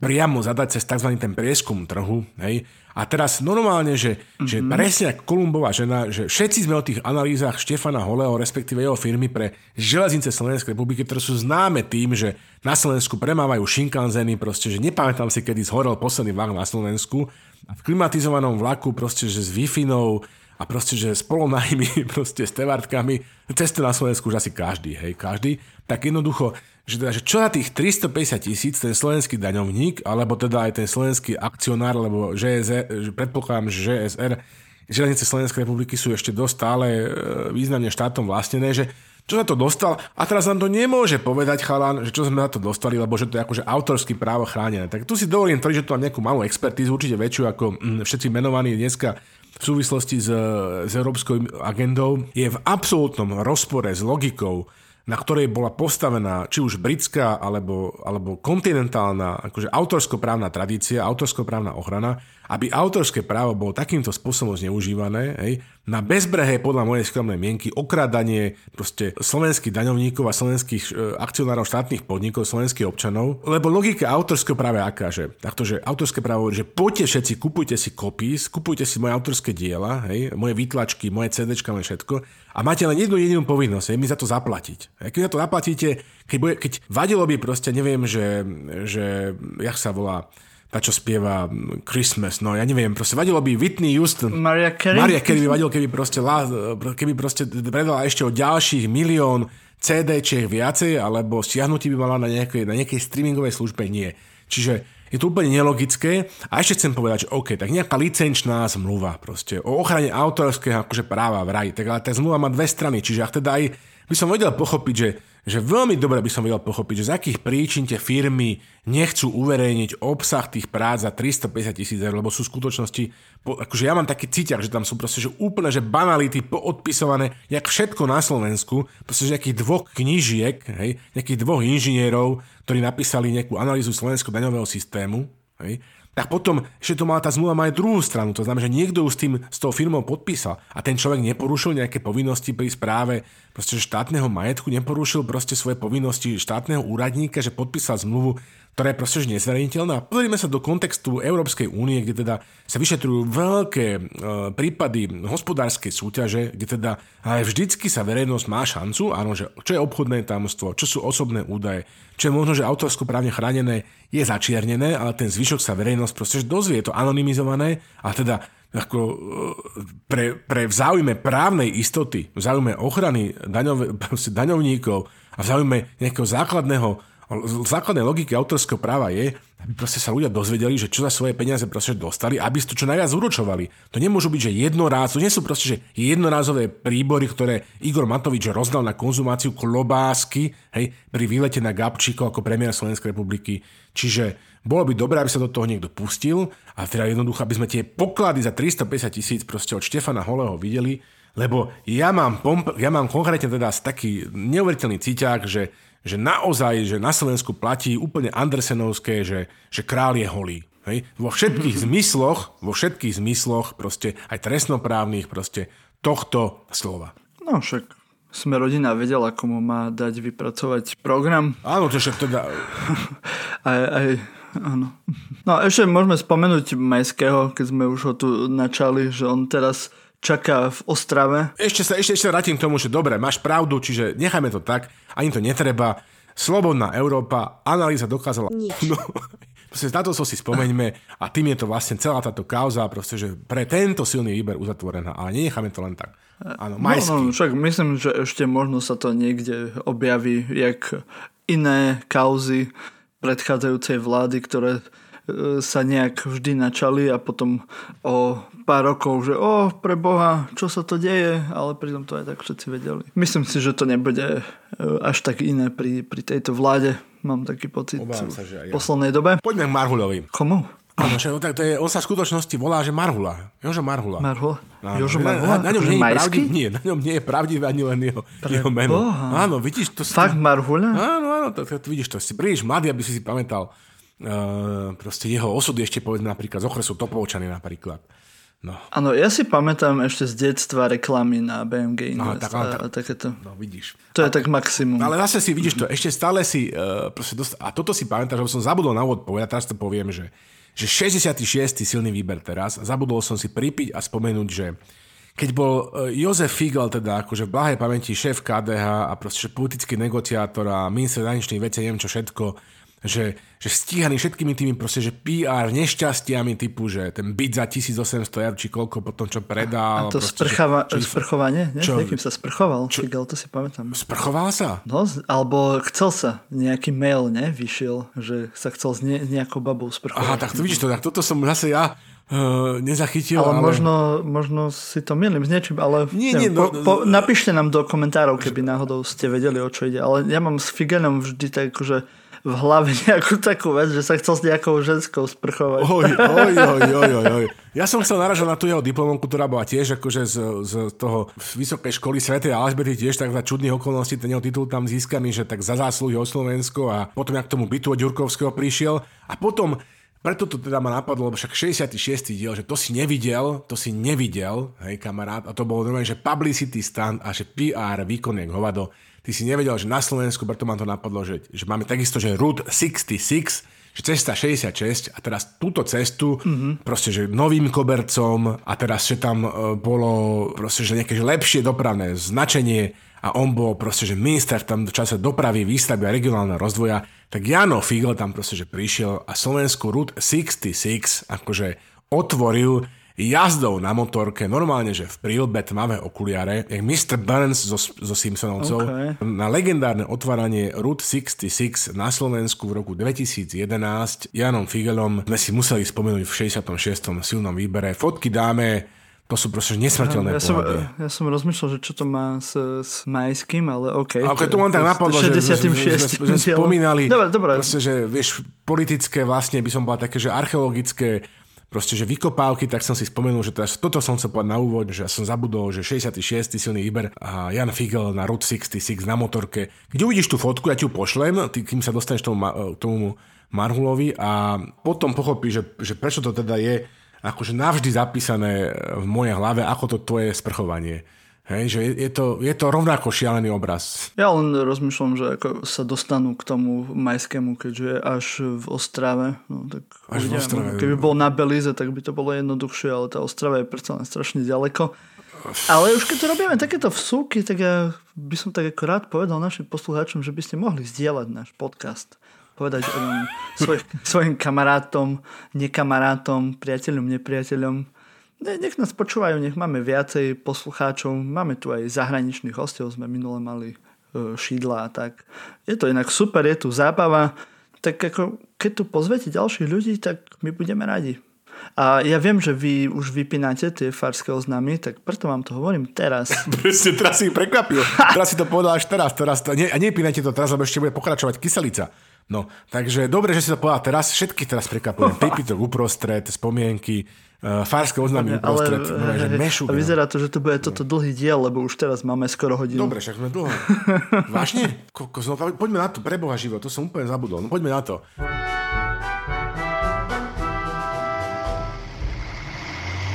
priamo zadať cez tzv. ten prieskum trhu. Hej. A teraz normálne, že, mm-hmm. že presne ako Kolumbová žena, že všetci sme o tých analýzach Štefana Holého, respektíve jeho firmy pre železnice Slovenskej republiky, ktoré sú známe tým, že na Slovensku premávajú šinkanzeny, proste, že nepamätám si, kedy zhorel posledný vlak na Slovensku a v klimatizovanom vlaku proste, že s wi a proste, že s polonajmi, proste s tevartkami, ceste na Slovensku už asi každý, hej, každý, tak jednoducho, že, teda, že čo na tých 350 tisíc ten slovenský daňovník, alebo teda aj ten slovenský akcionár, lebo ŽSR, že predpokladám, že ŽSR železnice Slovenskej republiky sú ešte dosť stále e, významne štátom vlastnené, že čo sa to dostal a teraz nám to nemôže povedať chalan, že čo sme na to dostali, lebo že to je akože autorský právo chránené. Tak tu si dovolím tvrdiť, že tu mám nejakú malú expertízu, určite väčšiu ako mm, všetci menovaní dneska v súvislosti s, s európskou agendou, je v absolútnom rozpore s logikou na ktorej bola postavená či už britská alebo, alebo kontinentálna akože autorskoprávna tradícia, autorskoprávna ochrana, aby autorské právo bolo takýmto spôsobom zneužívané, hej, na bezbrehé podľa mojej skromnej mienky okradanie proste slovenských daňovníkov a slovenských e, akcionárov štátnych podnikov, slovenských občanov, lebo logika autorského práva je aká, že, takto, autorské právo že poďte všetci, kupujte si kopís, kupujte si moje autorské diela, hej, moje výtlačky, moje CDčka, moje všetko a máte len jednu jedinú povinnosť, hej, mi za to zaplatiť. Hej, keď za to zaplatíte, keď, bude, keď vadilo by proste, neviem, že, že jak sa volá, tá, čo spieva Christmas, no ja neviem, proste vadilo by Whitney Houston. Maria Carey? Maria Carey by vadilo, keby proste, keby proste predala ešte o ďalších milión CD-čiek viacej, alebo stiahnutí by mala na nejakej, na nejakej streamingovej službe, nie. Čiže je to úplne nelogické. A ešte chcem povedať, že OK, tak nejaká licenčná zmluva proste o ochrane autorského akože práva v raji, tak ale tá zmluva má dve strany, čiže ak teda aj by som vedel pochopiť, že že veľmi dobre by som vedel pochopiť, že z akých príčin tie firmy nechcú uverejniť obsah tých prác za 350 tisíc eur, lebo sú v skutočnosti, akože ja mám taký cítiak, že tam sú proste že úplne že banality poodpisované, jak všetko na Slovensku, proste že nejakých dvoch knižiek, hej, nejakých dvoch inžinierov, ktorí napísali nejakú analýzu slovenského daňového systému, hej, tak potom ešte to má tá zmluva má aj druhú stranu. To znamená, že niekto už s tým, s tou firmou podpísal a ten človek neporušil nejaké povinnosti pri správe proste štátneho majetku, neporušil proste svoje povinnosti štátneho úradníka, že podpísal zmluvu ktorá je proste nezverejniteľná. Pozrime sa do kontextu Európskej únie, kde teda sa vyšetrujú veľké e, prípady hospodárskej súťaže, kde teda aj vždycky sa verejnosť má šancu, áno, že čo je obchodné tajomstvo, čo sú osobné údaje, čo je možno, že autorsko právne chránené je začiernené, ale ten zvyšok sa verejnosť proste dozvie, je to anonymizované a teda ako e, pre, pre v záujme právnej istoty, v záujme ochrany daňov, daňovníkov a v záujme nejakého základného základnej logiky autorského práva je, aby proste sa ľudia dozvedeli, že čo za svoje peniaze proste dostali, aby si to čo najviac uročovali. To nemôžu byť, že jednoráz, to nie sú proste, že jednorázové príbory, ktoré Igor Matovič rozdal na konzumáciu klobásky, hej, pri výlete na Gabčíko ako premiér Slovenskej republiky. Čiže bolo by dobré, aby sa do toho niekto pustil a teda jednoducho, aby sme tie poklady za 350 tisíc proste od Štefana Holého videli, lebo ja mám, pomp- ja mám konkrétne teda taký neuveriteľný cíťak, že že naozaj, že na Slovensku platí úplne Andersenovské, že, že král je holý. Hej? Vo všetkých zmysloch, vo všetkých zmysloch, proste aj trestnoprávnych, proste tohto slova. No však sme rodina vedela, komu má dať vypracovať program. Áno, to však teda... aj, aj, áno. No ešte môžeme spomenúť Majského, keď sme už ho tu načali, že on teraz čaká v Ostrave. Ešte sa, ešte, ešte vrátim k tomu, že dobre, máš pravdu, čiže nechajme to tak, ani to netreba. Slobodná Európa, analýza dokázala... No, proste na to so si spomeňme a tým je to vlastne celá táto kauza, proste, že pre tento silný výber uzatvorená, ale nenecháme to len tak. Áno, No, no, však myslím, že ešte možno sa to niekde objaví, jak iné kauzy predchádzajúcej vlády, ktoré sa nejak vždy načali a potom o pár rokov, že o, pre Boha, čo sa to deje, ale pritom to aj tak všetci vedeli. Myslím si, že to nebude e, až tak iné pri, pri tejto vláde. Mám taký pocit sa, že v poslednej dobe. Poďme k Marhuľovi. Komu? Áno, že, tak to je, on sa v skutočnosti volá, že Marhula. Jožo Marhula. Marhula? Áno. Jožo Marhula? Na, na, ňom nie je pravdivý, nie, na ňom nie je pravdivé ani len jeho, Pre jeho meno. Boha. Áno, vidíš, to. Fakt Marhula? Áno, áno, to, to, to, vidíš, to si príliš mladý, aby si si pamätal proste jeho osudy ešte povedzme napríklad z okresu Topovčany napríklad. No. Áno, ja si pamätám ešte z detstva reklamy na BMG Invest Aha, tak, a, a takéto. No vidíš. To a, je tak maximum. Ale zase si vidíš to, ešte stále si, uh, dost, a toto si pamätám, že som zabudol na úvod povedať, teraz to poviem, že, že 66. silný výber teraz, zabudol som si pripiť a spomenúť, že keď bol e, Jozef Figel, teda akože v blahej pamäti šéf KDH a proste politický negociátor a minister zahraničných vecí, neviem čo všetko, že, že stíhaný všetkými tými proste, že PR nešťastiami typu, že ten byt za 1800 eur, či koľko potom čo predal. A to proste, sprchava, že, či, sprchovanie? Ne? Čo? Niekým sa sprchoval, čo? Figel, to si pamätám. Sprchoval sa? No, alebo chcel sa. Nejaký mail, ne? Vyšiel, že sa chcel s ne, nejakou babou sprchovať. Aha, tak to vidíš to, tak toto som zase ja uh, nezachytil. Ale, ale... Možno, možno si to milím s niečím, ale nie, nie, no, po, po, napíšte nám do komentárov, keby náhodou ste vedeli, o čo ide. Ale ja mám s Figenom vždy tak, že v hlave nejakú takú vec, že sa chcel s nejakou ženskou sprchovať. Oj, oj, oj, oj, oj, oj. Ja som chcel naražať na tú jeho diplomovku, ktorá bola tiež akože z, z toho Vysokej školy Sv. Alžbety tiež tak za čudných okolností ten jeho titul tam získaný, že tak za zásluhy o Slovensko a potom jak k tomu bytu od Ďurkovského prišiel a potom preto to teda ma napadlo, lebo však 66. diel, že to si nevidel, to si nevidel, hej kamarát, a to bolo normálne, že publicity stand a že PR výkon jak hovado. Ty si nevedel, že na Slovensku, preto ma to napadlo, že, že máme takisto, že Route 66, že cesta 66 a teraz túto cestu mm-hmm. proste, že novým kobercom a teraz, že tam e, bolo proste, že nejaké lepšie dopravné značenie a on bol proste, že minister v tom čase dopravy, výstavby a regionálneho rozvoja, tak Jano Figl tam proste, že prišiel a Slovensku Route 66 akože otvoril jazdou na motorke, normálne, že v prílbe tmavé okuliare, jak Mr. Burns zo, zo Simpsonovcov, okay. na legendárne otváranie Route 66 na Slovensku v roku 2011 Janom Figelom sme si museli spomenúť v 66. silnom výbere. Fotky dáme to sú proste nesmrteľné ja som, ja som rozmýšľal, že čo to má s, s majským, ale OK. A okay, to len tak napadlo, že, že spomínali, dobre, dobre. Proste, že vieš, politické vlastne by som bola také, že archeologické proste, že vykopávky, tak som si spomenul, že teraz, toto som chcel povedať na úvod, že ja som zabudol, že 66. silný výber a Jan Figel na Route 66 na motorke. Keď uvidíš tú fotku, ja ti ju pošlem, ty, kým sa dostaneš tomu, tomu Marhulovi a potom pochopíš, že, že prečo to teda je akože navždy zapísané v mojej hlave, ako to tvoje sprchovanie. Hej, že je, je, to, je to rovnako šialený obraz. Ja len rozmýšľam, že ako sa dostanú k tomu majskému, keďže je až v Ostrave. No, tak až v Ostrave. Keby bol na Belize, tak by to bolo jednoduchšie, ale tá Ostrava je predsa len strašne ďaleko. Ale už keď tu robíme takéto vsúky, tak ja by som tak ako rád povedal našim poslucháčom, že by ste mohli zdieľať náš podcast povedať um, svoj, svojim kamarátom, nekamarátom, priateľom, nepriateľom. Ne, nech nás počúvajú, nech máme viacej poslucháčov. Máme tu aj zahraničných hostov, sme minule mali uh, šídla a tak. Je to inak super, je tu zábava. Tak ako, keď tu pozvete ďalších ľudí, tak my budeme radi. A ja viem, že vy už vypínate tie farské oznámy, tak preto vám to hovorím teraz. Presne, teraz si ich prekvapil. teraz si to povedal až teraz. teraz to, nie, a nepínajte to teraz, lebo ešte bude pokračovať kyselica. No, takže dobre, že si to povedal teraz. Všetky teraz prekapujem. Pipitok uprostred, spomienky, uh, farské oznámy uprostred. Ale, že mešu, a vyzerá to, že to bude toto dlhý diel, lebo už teraz máme skoro hodinu. Dobre, však sme dlho. Vážne? Kokos, no, poďme na to, preboha život, to som úplne zabudol. No poďme na to.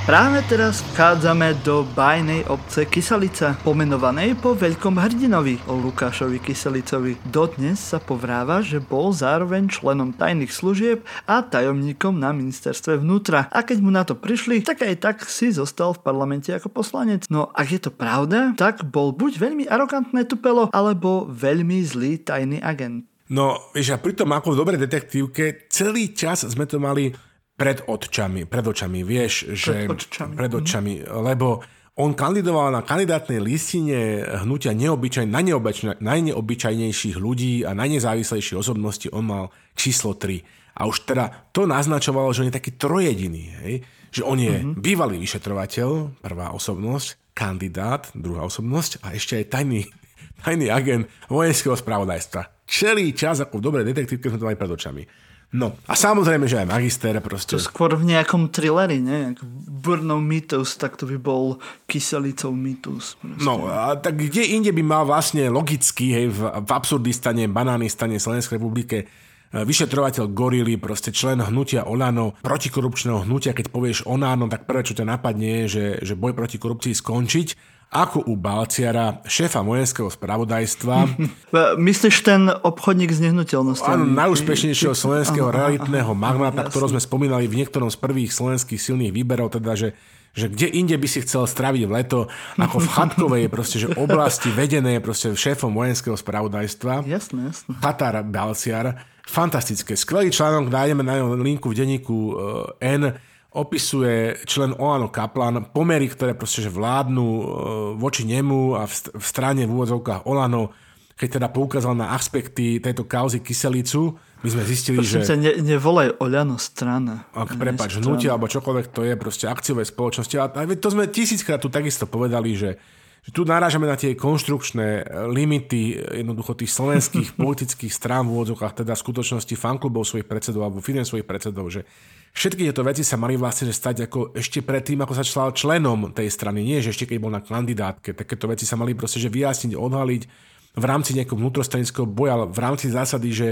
Práve teraz vchádzame do bajnej obce Kyselica, pomenovanej po veľkom hrdinovi, Lukášovi Kyselicovi. Dodnes sa povráva, že bol zároveň členom tajných služieb a tajomníkom na ministerstve vnútra. A keď mu na to prišli, tak aj tak si zostal v parlamente ako poslanec. No ak je to pravda, tak bol buď veľmi arogantné tupelo, alebo veľmi zlý tajný agent. No, vieš, a pritom ako v dobrej detektívke celý čas sme to mali pred očami, pred očami, vieš, že... Pred očami. Pred očami, lebo on kandidoval na kandidátnej listine hnutia neobyčaj, najneobyčaj, najneobyčajnejších ľudí a najnezávislejších osobností. On mal číslo 3. A už teda to naznačovalo, že on je taký trojediný. Hej? Že on je mm-hmm. bývalý vyšetrovateľ, prvá osobnosť, kandidát, druhá osobnosť a ešte aj tajný, tajný agent vojenského spravodajstva. Celý čas ako v dobrej detektívke sme to mali pred očami. No a samozrejme, že aj magister proste. To skôr v nejakom thrilleri, ne? Brno Mythos, tak to by bol kyselicou Mythos. Proste. No a tak kde inde by mal vlastne logicky, hej, v, v absurdistane, banánistane Slovenskej republike e, vyšetrovateľ Gorily, proste člen hnutia Olano, protikorupčného hnutia, keď povieš Onano, tak prvé, čo ťa napadne je, že, že boj proti korupcii skončiť ako u Balciara, šéfa vojenského spravodajstva. Myslíš ten obchodník s nehnuteľnosťami? Áno, najúspešnejšieho slovenského realitného magnáta, ktorého sme spomínali v niektorom z prvých slovenských silných výberov, teda že že kde inde by si chcel straviť v leto, ako v chatkovej proste, že oblasti vedené proste šéfom vojenského spravodajstva. Jasné, jasné. Katar Balciar. Fantastické. Skvelý článok, nájdeme na linku v denníku eh, N opisuje člen Oano Kaplan pomery, ktoré proste že vládnu e, voči nemu a v strane v úvodzovkách Olano, keď teda poukázal na aspekty tejto kauzy Kyselicu, my sme zistili, Prosím že... Sa, ne, nevolaj Oľano strana. Ak prepač, hnutie alebo čokoľvek to je, proste akciové spoločnosti. A to sme tisíckrát tu takisto povedali, že, že tu narážame na tie konštrukčné limity jednoducho tých slovenských politických strán v úvodzokách, teda v skutočnosti fanklubov svojich predsedov alebo firiem svojich predsedov, že všetky tieto veci sa mali vlastne stať ako ešte predtým, ako sa člal členom tej strany. Nie, že ešte keď bol na kandidátke. Takéto veci sa mali proste že vyjasniť, odhaliť v rámci nejakého vnútrostranického boja, v rámci zásady, že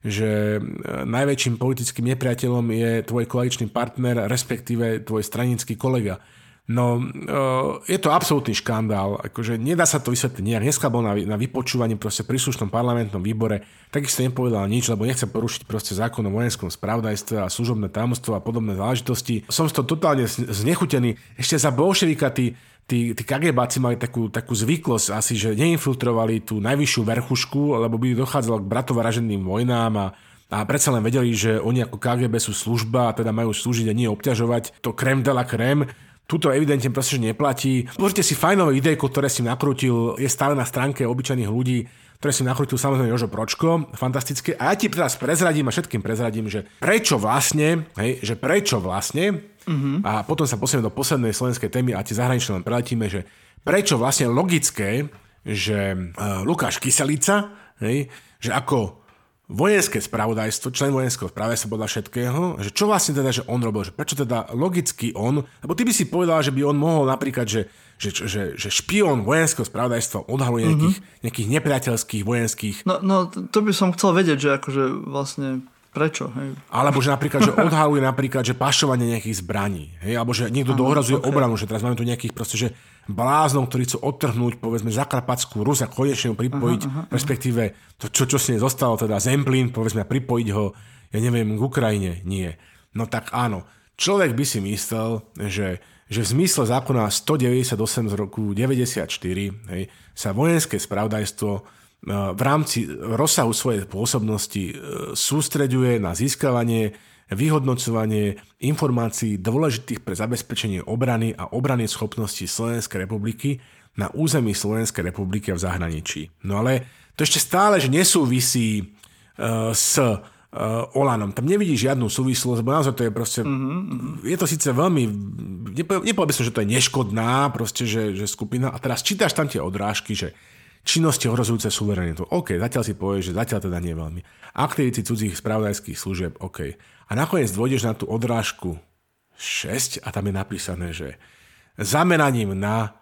že e, najväčším politickým nepriateľom je tvoj koaličný partner, respektíve tvoj stranický kolega. No, e, je to absolútny škandál, akože nedá sa to vysvetliť nejak. Dneska bol na, na vypočúvaní proste príslušnom parlamentnom výbore, takisto nepovedal nič, lebo nechce porušiť proste zákon o vojenskom spravodajstve a služobné tajomstvo a podobné záležitosti. Som z toho totálne znechutený. Ešte za bolševika tí, tí, tí KGBáci mali takú, takú zvyklosť asi, že neinfiltrovali tú najvyššiu verchušku, lebo by dochádzalo k bratovražedným vojnám a, a predsa len vedeli, že oni ako KGB sú služba a teda majú slúžiť a nie obťažovať to krem de la krem. Tuto evidentne proste, že neplatí. Pozrite si fajnové idejko, ktoré si nakrútil, je stále na stránke obyčajných ľudí, ktoré si nakrútil samozrejme Jožo Pročko, fantastické. A ja ti teraz prezradím a všetkým prezradím, že prečo vlastne, hej, že prečo vlastne Uh-huh. A potom sa posunieme do poslednej slovenskej témy a tie zahraničné len preletíme, že prečo vlastne logické, že uh, Lukáš Kyselica, hej, že ako vojenské spravodajstvo, člen vojenského spravodajstva podľa všetkého, že čo vlastne teda, že on robil, že prečo teda logicky on, lebo ty by si povedal, že by on mohol napríklad, že, že, že, že špión vojenského spravodajstva odhaluje nejakých, uh-huh. nejakých nepriateľských vojenských... No, no, to by som chcel vedieť, že akože vlastne Prečo? Hej? Alebo že napríklad, že odhaluje napríklad, že pašovanie nejakých zbraní. Hej? Alebo že niekto dohrazuje okay. obranu, že teraz máme tu nejakých proste, že bláznom, ktorí chcú odtrhnúť povedzme Zakarpatskú Rus a konečne ho pripojiť, aha, aha, respektíve to, čo, čo si zostalo, teda Zemplín, povedzme, pripojiť ho, ja neviem, k Ukrajine. Nie. No tak áno. Človek by si myslel, že, že v zmysle zákona 198 z roku 94 hej, sa vojenské spravodajstvo E, v rámci rozsahu svojej pôsobnosti e, sústreďuje na získavanie, vyhodnocovanie informácií dôležitých pre zabezpečenie obrany a obrany schopnosti Slovenskej republiky na území Slovenskej republiky a v zahraničí. No ale to ešte stále, že nesúvisí uh, s uh, Olanom. Tam nevidí žiadnu súvislosť, lebo naozaj to je proste... Mm-hmm. Je to síce veľmi... Nepovedal by som, že to je neškodná proste, že, že skupina. A teraz čítaš tam tie odrážky, že činnosti ohrozujúce suverenitu. OK, zatiaľ si povieš, že zatiaľ teda nie veľmi. Aktivity cudzích spravodajských služieb, OK. A nakoniec dôjdeš na tú odrážku 6 a tam je napísané, že zameraním na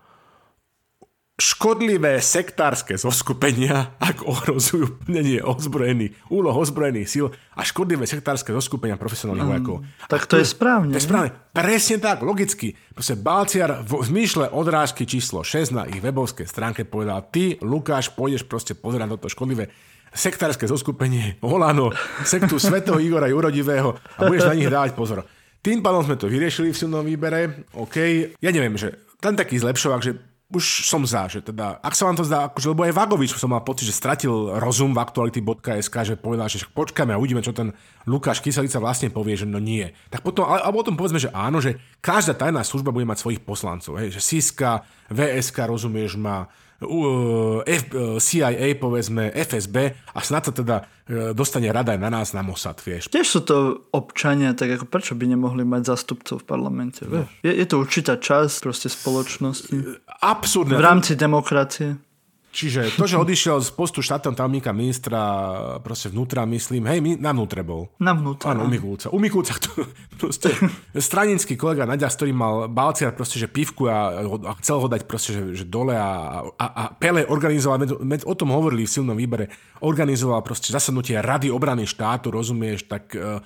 škodlivé sektárske zoskupenia, ak ohrozujú plnenie ozbrojených, úloh ozbrojených síl a škodlivé sektárske zoskupenia profesionálnych mm, vojakov. Tak to, to je správne. To je správne. Presne tak, logicky. Proste Balciar v zmýšle odrážky číslo 6 na ich webovskej stránke povedal, ty, Lukáš, pôjdeš proste pozerať toto škodlivé sektárske zoskupenie Olano, sektu svetého Igora Jurodivého a budeš na nich dávať pozor. Tým pádom sme to vyriešili v silnom výbere, OK. Ja neviem, že ten taký zlepšovák, že už som za, že teda, ak sa vám to zdá, akože, lebo aj Vagovič som mal pocit, že stratil rozum v aktuality.sk, že povedal, že počkáme a uvidíme, čo ten Lukáš Kyselica vlastne povie, že no nie. Tak potom, alebo o tom povedzme, že áno, že každá tajná služba bude mať svojich poslancov, hej, že SISKA, VSK, rozumieš, má F, CIA, povedzme, FSB a snad sa teda e, dostane rada aj na nás, na Mossad, vieš. Tiež sú to občania, tak ako prečo by nemohli mať zástupcov v parlamente, no. vieš? Je, je to určitá časť proste spoločnosti. Absurdné. V rámci demokracie. Čiže to, že odišiel z postu štátneho tajomníka ministra proste vnútra, myslím, hej, my, na vnútre bol. Na vnútre. Áno, u Mikulca. U Mikulca to proste stranický kolega Nadia, s ktorým mal Balciar proste, že pivku a, a chcel ho dať proste, že, že dole a, a, a Pele organizoval, med, med, o tom hovorili v silnom výbere, organizoval proste zasadnutie Rady obrany štátu, rozumieš, tak, e,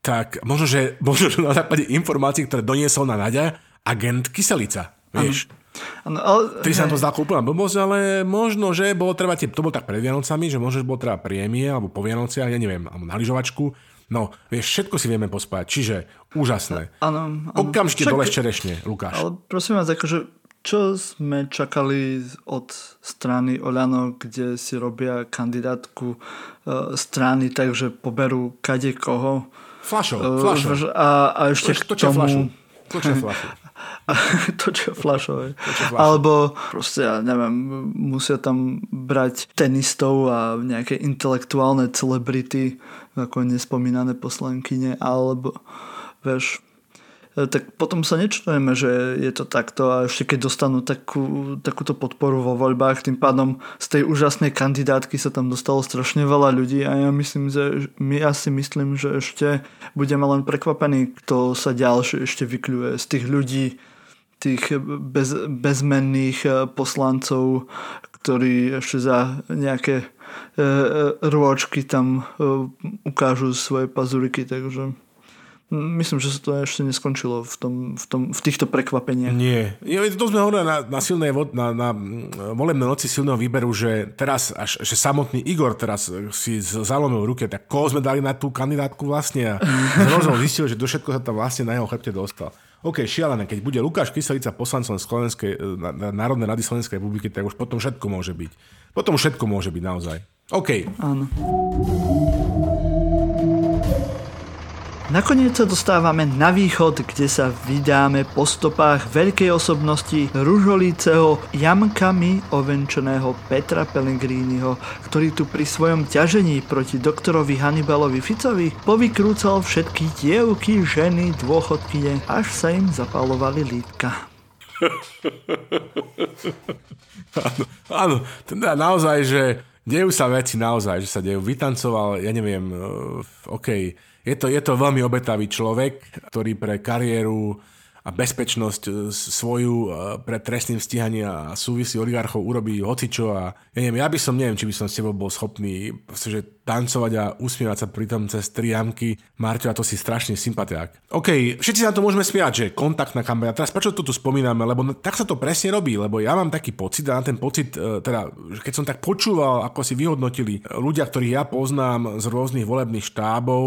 tak možno, že, možno, že na základe informácií, ktoré doniesol na Nadia, agent Kyselica, vieš. Ano. Ano, ale... Ty sa to zdá úplná blbosť, ale možno, že bolo treba, tie, to bolo tak pred Vianocami, že možno, že bolo treba prémie, alebo po Vianociach, ja neviem, alebo na lyžovačku. No, vieš, všetko si vieme pospájať, čiže úžasné. Áno. Okamžite Však... dole čerešne, Lukáš. Ale prosím vás, akože čo sme čakali od strany Oľano, kde si robia kandidátku uh, strany, takže poberú kade koho. Flašo, uh, flašo. A, a ešte Toč, k tomu... Flašu. flašu. točia flašové. Alebo proste, ja neviem, musia tam brať tenistov a nejaké intelektuálne celebrity, ako nespomínané poslankyne, alebo vieš, tak potom sa nečujeme, že je to takto a ešte keď dostanú takú, takúto podporu vo voľbách, tým pádom z tej úžasnej kandidátky sa tam dostalo strašne veľa ľudí a ja myslím, že my ja si myslím, že ešte budeme len prekvapení, kto sa ďalšie ešte vykľuje z tých ľudí, tých bez, bezmenných e, poslancov, ktorí ešte za nejaké e, e, rôčky tam e, ukážu svoje pazuriky, takže Myslím, že sa to ešte neskončilo v, tom, v, tom, v týchto prekvapeniach. Nie. To sme hovorili na, na, silnej, na, na volebnej noci silného výberu, že teraz až že samotný Igor teraz si zalomil ruke, tak koho sme dali na tú kandidátku vlastne a zrovna zistil, že do všetko sa tam vlastne na jeho chrbte dostal. OK, šialené, keď bude Lukáš Kyselica poslancom Slovenskej, Národnej rady Slovenskej republiky, tak už potom všetko môže byť. Potom všetko môže byť naozaj. OK. Áno. Nakoniec sa dostávame na východ, kde sa vydáme po stopách veľkej osobnosti ružolíceho jamkami ovenčeného Petra Pellegriniho, ktorý tu pri svojom ťažení proti doktorovi Hannibalovi Ficovi povykrúcal všetky dievky, ženy, dôchodkyne, až sa im zapalovali lítka. áno, áno, teda naozaj, že dejú sa veci naozaj, že sa dejú. Vytancoval, ja neviem, uh, OK, je to, je to veľmi obetavý človek, ktorý pre kariéru a bezpečnosť e, svoju e, pre trestným stíhaním a súvisí oligarchov urobí hocičo a ja neviem, ja by som, neviem, či by som s tebou bol schopný že tancovať a usmievať sa pritom cez tri jamky. Marťo, a to si strašne sympatiák. OK, všetci sa na to môžeme smiať, že kontaktná kampaň. Teraz prečo to tu spomíname? Lebo tak sa to presne robí, lebo ja mám taký pocit a na ten pocit, e, teda, keď som tak počúval, ako si vyhodnotili ľudia, ktorých ja poznám z rôznych volebných štábov,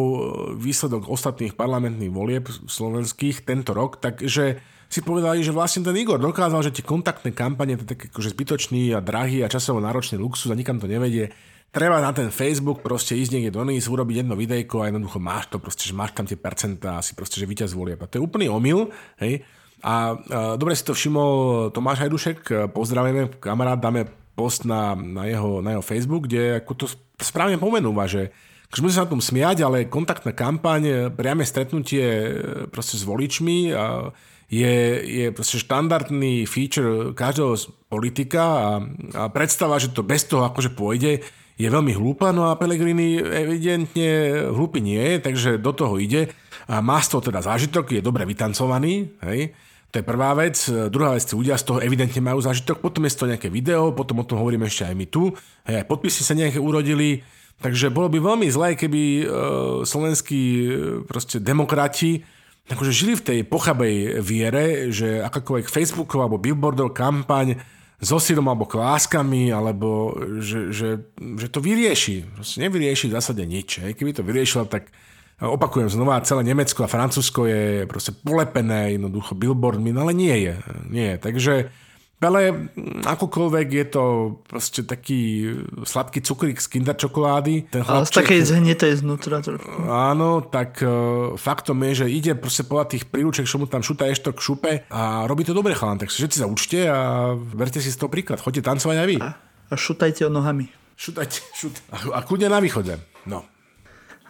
výsledok ostatných parlamentných volieb slovenských tento rok, takže si povedali, že vlastne ten Igor dokázal, že tie kontaktné kampane, to je také akože zbytočný a drahý a časovo náročný luxus a nikam to nevedie. Treba na ten Facebook proste ísť niekde do NIS, urobiť jedno videjko a jednoducho máš to proste, že máš tam tie percentá a si proste, že víťaz volia. To je úplný omyl, hej. A, a dobre si to všimol Tomáš Hajdušek, pozdravujeme, kamarát, dáme post na, na, jeho, na jeho Facebook, kde ako to správne pomenúva, že môžeme sa na tom smiať, ale kontaktná kampaň, priame stretnutie proste s voličmi je, je proste štandardný feature každého politika a, a predstava, že to bez toho akože pôjde, je veľmi hlúpa, no a Pellegrini evidentne hlúpy nie je, takže do toho ide. A má z toho teda zážitok, je dobre vytancovaný, hej, to je prvá vec. Druhá vec, ľudia z toho evidentne majú zážitok, potom je to nejaké video, potom o tom hovoríme ešte aj my tu, hej, aj podpisy sa nejaké urodili, takže bolo by veľmi zlé, keby e, slovenskí e, proste demokrati akože žili v tej pochabej viere, že akákoľvek Facebookov alebo billboardov kampaň so sírom alebo kláskami, alebo že, že, že to vyrieši. Proste nevyrieši v zásade nič. Hej. Keby to vyriešilo, tak opakujem znova, celé Nemecko a Francúzsko je proste polepené jednoducho billboardmi, no ale nie je. Nie je. Takže ale akokoľvek je to proste taký sladký cukrík z kinder čokolády. Ten chlapček, Ale z takej zhnitej znútra. Áno, tak uh, faktom je, že ide proste podľa tých príruček, čo mu tam šúta ešte k šupe a robí to dobre chalán. Tak všetci sa učte a verte si z toho príklad. Choďte tancovať aj vy. A, a šutajte o nohami. Šutajte, šut. A, a kľudne na východe. No.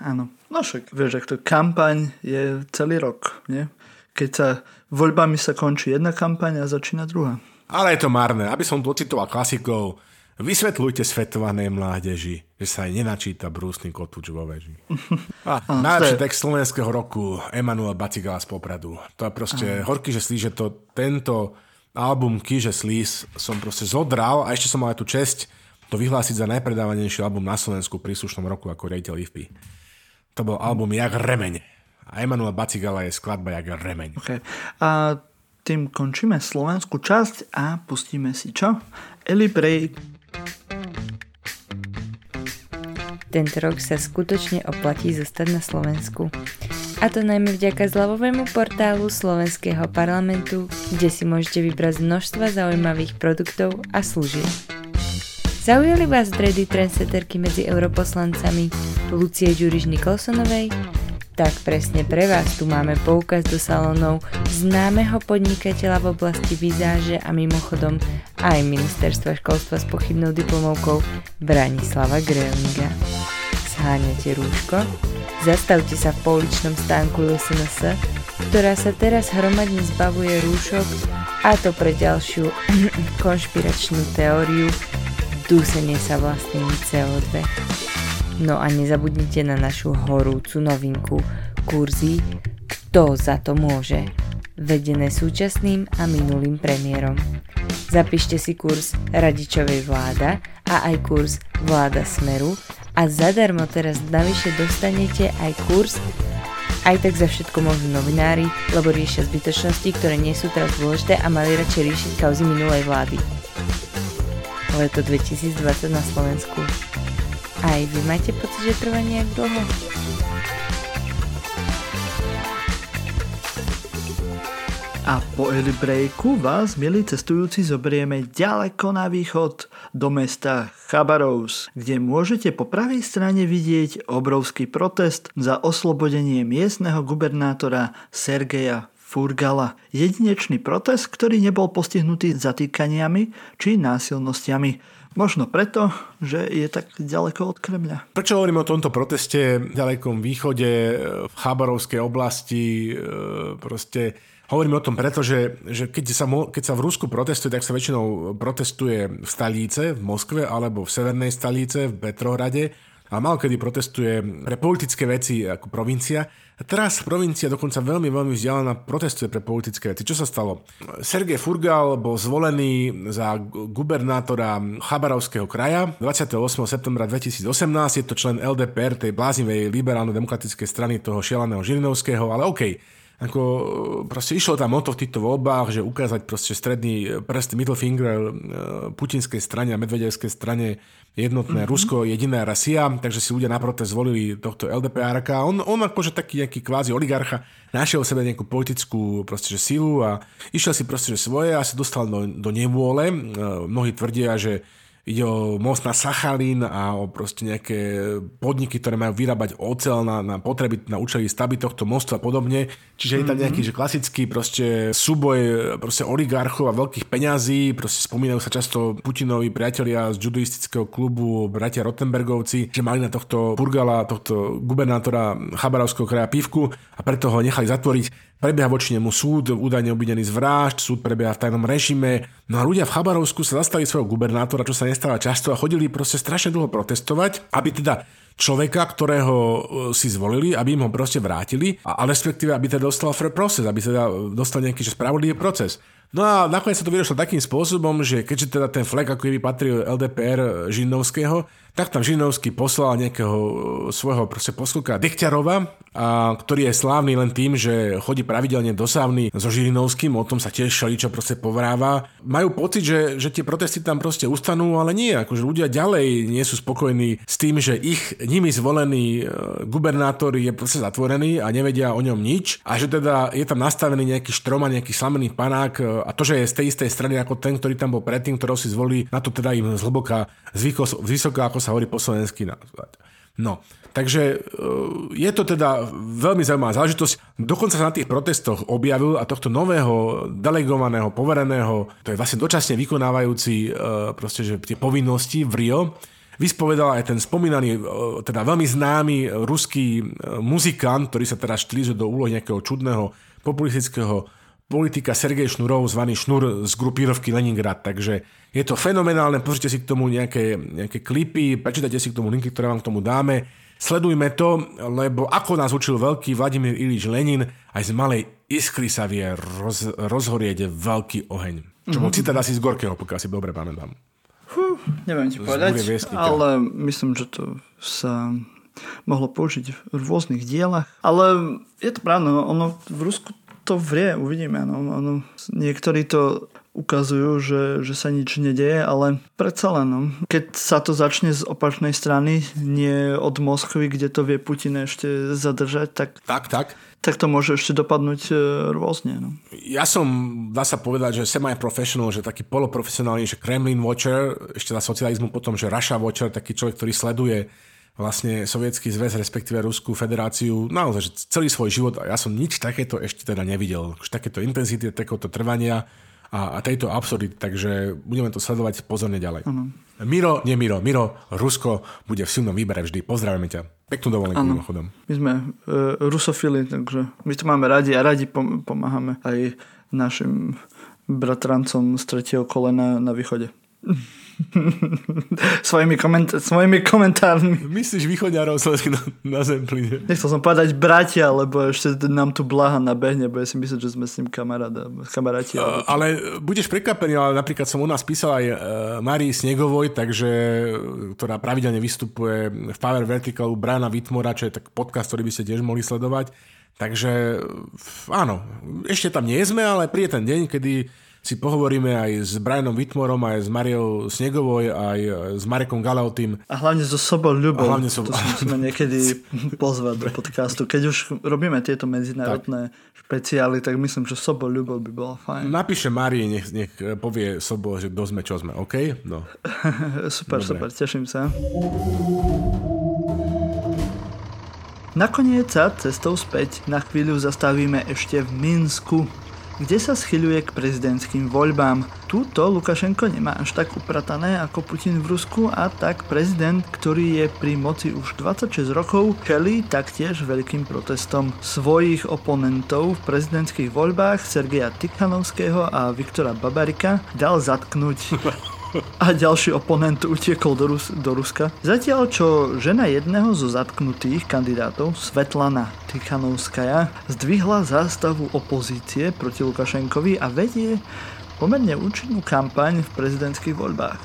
Áno. No však, vieš, ak to kampaň je celý rok, nie? Keď sa voľbami sa končí jedna kampaň a začína druhá. Ale je to marné. Aby som docitoval klasikov, vysvetľujte svetované mládeži, že sa aj nenačíta brúsny kotúč vo veži. A najlepší text slovenského roku Emanuel Bacigala z Popradu. To je proste Aha. horký, že slíže to tento album Kýže Slís som proste zodral a ešte som mal aj tú česť to vyhlásiť za najpredávanejší album na Slovensku v príslušnom roku ako rejiteľ IFPI. To bol album Jak remeň. A Emanuel Bacigala je skladba Jak remeň. Okay. A tým končíme slovenskú časť a pustíme si čo? Eli Break. Tento rok sa skutočne oplatí zostať na Slovensku. A to najmä vďaka zľavovému portálu Slovenského parlamentu, kde si môžete vybrať množstva zaujímavých produktov a služieb. Zaujali vás dredy trendsetterky medzi europoslancami Lucie Ďuriš Nikolsonovej, Tak presne pre vás tu máme poukaz do salónov známeho podnikateľa v oblasti vizáže a mimochodom aj ministerstva školstva s pochybnou diplomovkou Branislava Grelninga. Zháňate rúško? Zastavte sa v pouličnom stánku LSNS, ktorá sa teraz hromadne zbavuje rúšok a to pre ďalšiu konšpiračnú teóriu dúsenie sa vlastnými CO2. No a nezabudnite na našu horúcu novinku kurzy Kto za to môže, vedené súčasným a minulým premiérom. Zapíšte si kurz Radičovej vláda a aj kurz Vláda Smeru a zadarmo teraz navyše dostanete aj kurz aj tak za všetko môžu novinári, lebo riešia zbytočnosti, ktoré nie sú teraz dôležité a mali radšej riešiť kauzy minulej vlády. Leto 2020 na Slovensku aj vy máte pocit, že trvá nejak dlho? A po early breaku vás, milí cestujúci, zoberieme ďaleko na východ do mesta Chabarovs, kde môžete po pravej strane vidieť obrovský protest za oslobodenie miestneho gubernátora Sergeja Furgala. Jedinečný protest, ktorý nebol postihnutý zatýkaniami či násilnostiami. Možno preto, že je tak ďaleko od Kremľa. Prečo hovorím o tomto proteste v ďalekom východe, v Chábarovskej oblasti, e, proste Hovorím o tom preto, že, že keď, sa, keď sa v Rusku protestuje, tak sa väčšinou protestuje v Stalíce, v Moskve, alebo v severnej Stalíce, v Petrohrade a mal kedy protestuje pre politické veci ako provincia. A teraz provincia dokonca veľmi, veľmi vzdialená protestuje pre politické veci. Čo sa stalo? Sergej Furgal bol zvolený za gubernátora Chabarovského kraja 28. septembra 2018. Je to člen LDPR, tej bláznivej liberálno-demokratickej strany toho šialeného Žirinovského, ale OK ako proste išlo tam o to v týchto voľbách, že ukázať proste stredný prst middle finger e, putinskej strane a medvedevskej strane jednotné mm-hmm. Rusko, jediná Rasia, takže si ľudia na protest zvolili tohto LDPR. On, on akože taký nejaký kvázi oligarcha našiel v sebe nejakú politickú proste, že silu a išiel si proste že svoje a sa dostal do, do nevôle. E, mnohí tvrdia, že ide o most na Sachalín a o proste nejaké podniky, ktoré majú vyrábať ocel na, na potreby, na účely stavby tohto mostu a podobne. Čiže je tam mhm. nejaký že klasický proste súboj proste oligarchov a veľkých peňazí. Proste spomínajú sa často Putinovi priatelia z judoistického klubu, bratia Rottenbergovci, že mali na tohto Burgala, tohto gubernátora Chabarovského kraja pivku a preto ho nechali zatvoriť Prebieha voči nemu súd, údajne obvinený z vražd, súd prebieha v tajnom režime. No a ľudia v Chabarovsku sa zastali svojho gubernátora, čo sa nestáva často a chodili proste strašne dlho protestovať, aby teda človeka, ktorého e, si zvolili, aby im ho proste vrátili a, a respektíve, aby teda dostal fair process, aby teda dostal nejaký spravodlivý proces. No a nakoniec sa to vyriešilo takým spôsobom, že keďže teda ten flek ako keby patril LDPR Žinovského, tak tam Žinovský poslal nejakého e, svojho proste posluka Dechťarova, a, ktorý je slávny len tým, že chodí pravidelne do sávny so Žirinovským, o tom sa tiež šaličo proste povráva. Majú pocit, že, že tie protesty tam proste ustanú, ale nie, akože ľudia ďalej nie sú spokojní s tým, že ich nimi zvolený e, gubernátor je proste zatvorený a nevedia o ňom nič a že teda je tam nastavený nejaký štrom a nejaký slamený panák e, a to, že je z tej istej strany ako ten, ktorý tam bol predtým, ktorého si zvolí, na to teda im zhlboka, z vysoká, ako sa hovorí po slovensky. No, takže e, je to teda veľmi zaujímavá záležitosť. Dokonca sa na tých protestoch objavil a tohto nového delegovaného, povereného, to je vlastne dočasne vykonávajúci proste, že tie povinnosti v Rio, vyspovedal aj ten spomínaný, e, teda veľmi známy ruský muzikant, ktorý sa teraz štilizuje do úlohy nejakého čudného populistického politika Sergej Šnurov, zvaný Šnur z grupírovky Leningrad. Takže je to fenomenálne, pozrite si k tomu nejaké, nejaké klipy, prečítajte si k tomu linky, ktoré vám k tomu dáme. Sledujme to, lebo ako nás učil veľký Vladimír Ilič Lenin, aj z malej iskry sa vie roz, rozhorieť veľký oheň. Čo bol mm-hmm. citát asi z Gorkého, pokiaľ si dobre pamätám. Fú, neviem ti povedať, ale myslím, že to sa mohlo použiť v rôznych dielach. Ale je to pravda, no, ono v Rusku to vrie, uvidíme. No, no, niektorí to ukazujú, že, že sa nič nedeje, ale predsa len, no. keď sa to začne z opačnej strany, nie od Moskvy, kde to vie Putin ešte zadržať, tak, tak, tak. Tak to môže ešte dopadnúť e, rôzne. No. Ja som, dá sa povedať, že semi-professional, že taký poloprofesionálny, že Kremlin watcher, ešte za socializmu potom, že Russia watcher, taký človek, ktorý sleduje vlastne Sovietský zväz, respektíve Ruskú federáciu, naozaj, že celý svoj život a ja som nič takéto ešte teda nevidel. Už takéto intenzity, takéto trvania a, a tejto absurdity, takže budeme to sledovať pozorne ďalej. Ano. Miro, nie Miro, Miro, Rusko bude v silnom výbere vždy. Pozdravíme ťa. Peknú dovolenku mimochodom. My sme uh, rusofili, takže my to máme radi a radi pom- pomáhame aj našim bratrancom z tretieho kolena na východe. svojimi, koment- svojimi komentármi. Myslíš východňarov na, na Zempline? Nechcel som povedať bratia, lebo ešte nám tu Blaha nabehne, bude si myslieť, že sme s ním kamaráda, kamaráti. Uh, ale budeš prekvapený, ale napríklad som u nás písal aj uh, Marii Snegovoj, takže, ktorá pravidelne vystupuje v Power Verticalu Brana Vitmora, čo je tak podcast, ktorý by ste tiež mohli sledovať. Takže áno, ešte tam nie sme, ale príde ten deň, kedy si pohovoríme aj s Brianom Whitmorom, aj s Mariou Snegovoj, aj s Marekom Galautým. A hlavne so Sobol Ľubou. A hlavne so... To si musíme niekedy pozvať do podcastu. Keď už robíme tieto medzinárodné tak. špeciály, tak myslím, že Sobol Ľubov by bolo fajn. Napíše Marii, nech, nech povie Sobol, že kto sme, čo sme, OK? No. super, Dobre. super, teším sa. Nakoniec sa cestou späť na chvíľu zastavíme ešte v Minsku kde sa schyľuje k prezidentským voľbám. Túto Lukašenko nemá až tak upratané ako Putin v Rusku a tak prezident, ktorý je pri moci už 26 rokov, čelí taktiež veľkým protestom svojich oponentov v prezidentských voľbách Sergeja Tikhanovského a Viktora Babarika dal zatknúť a ďalší oponent utiekol do, Rus- do Ruska. Zatiaľ, čo žena jedného zo zatknutých kandidátov, Svetlana Tichanovskaja, zdvihla zástavu opozície proti Lukašenkovi a vedie pomerne účinnú kampaň v prezidentských voľbách.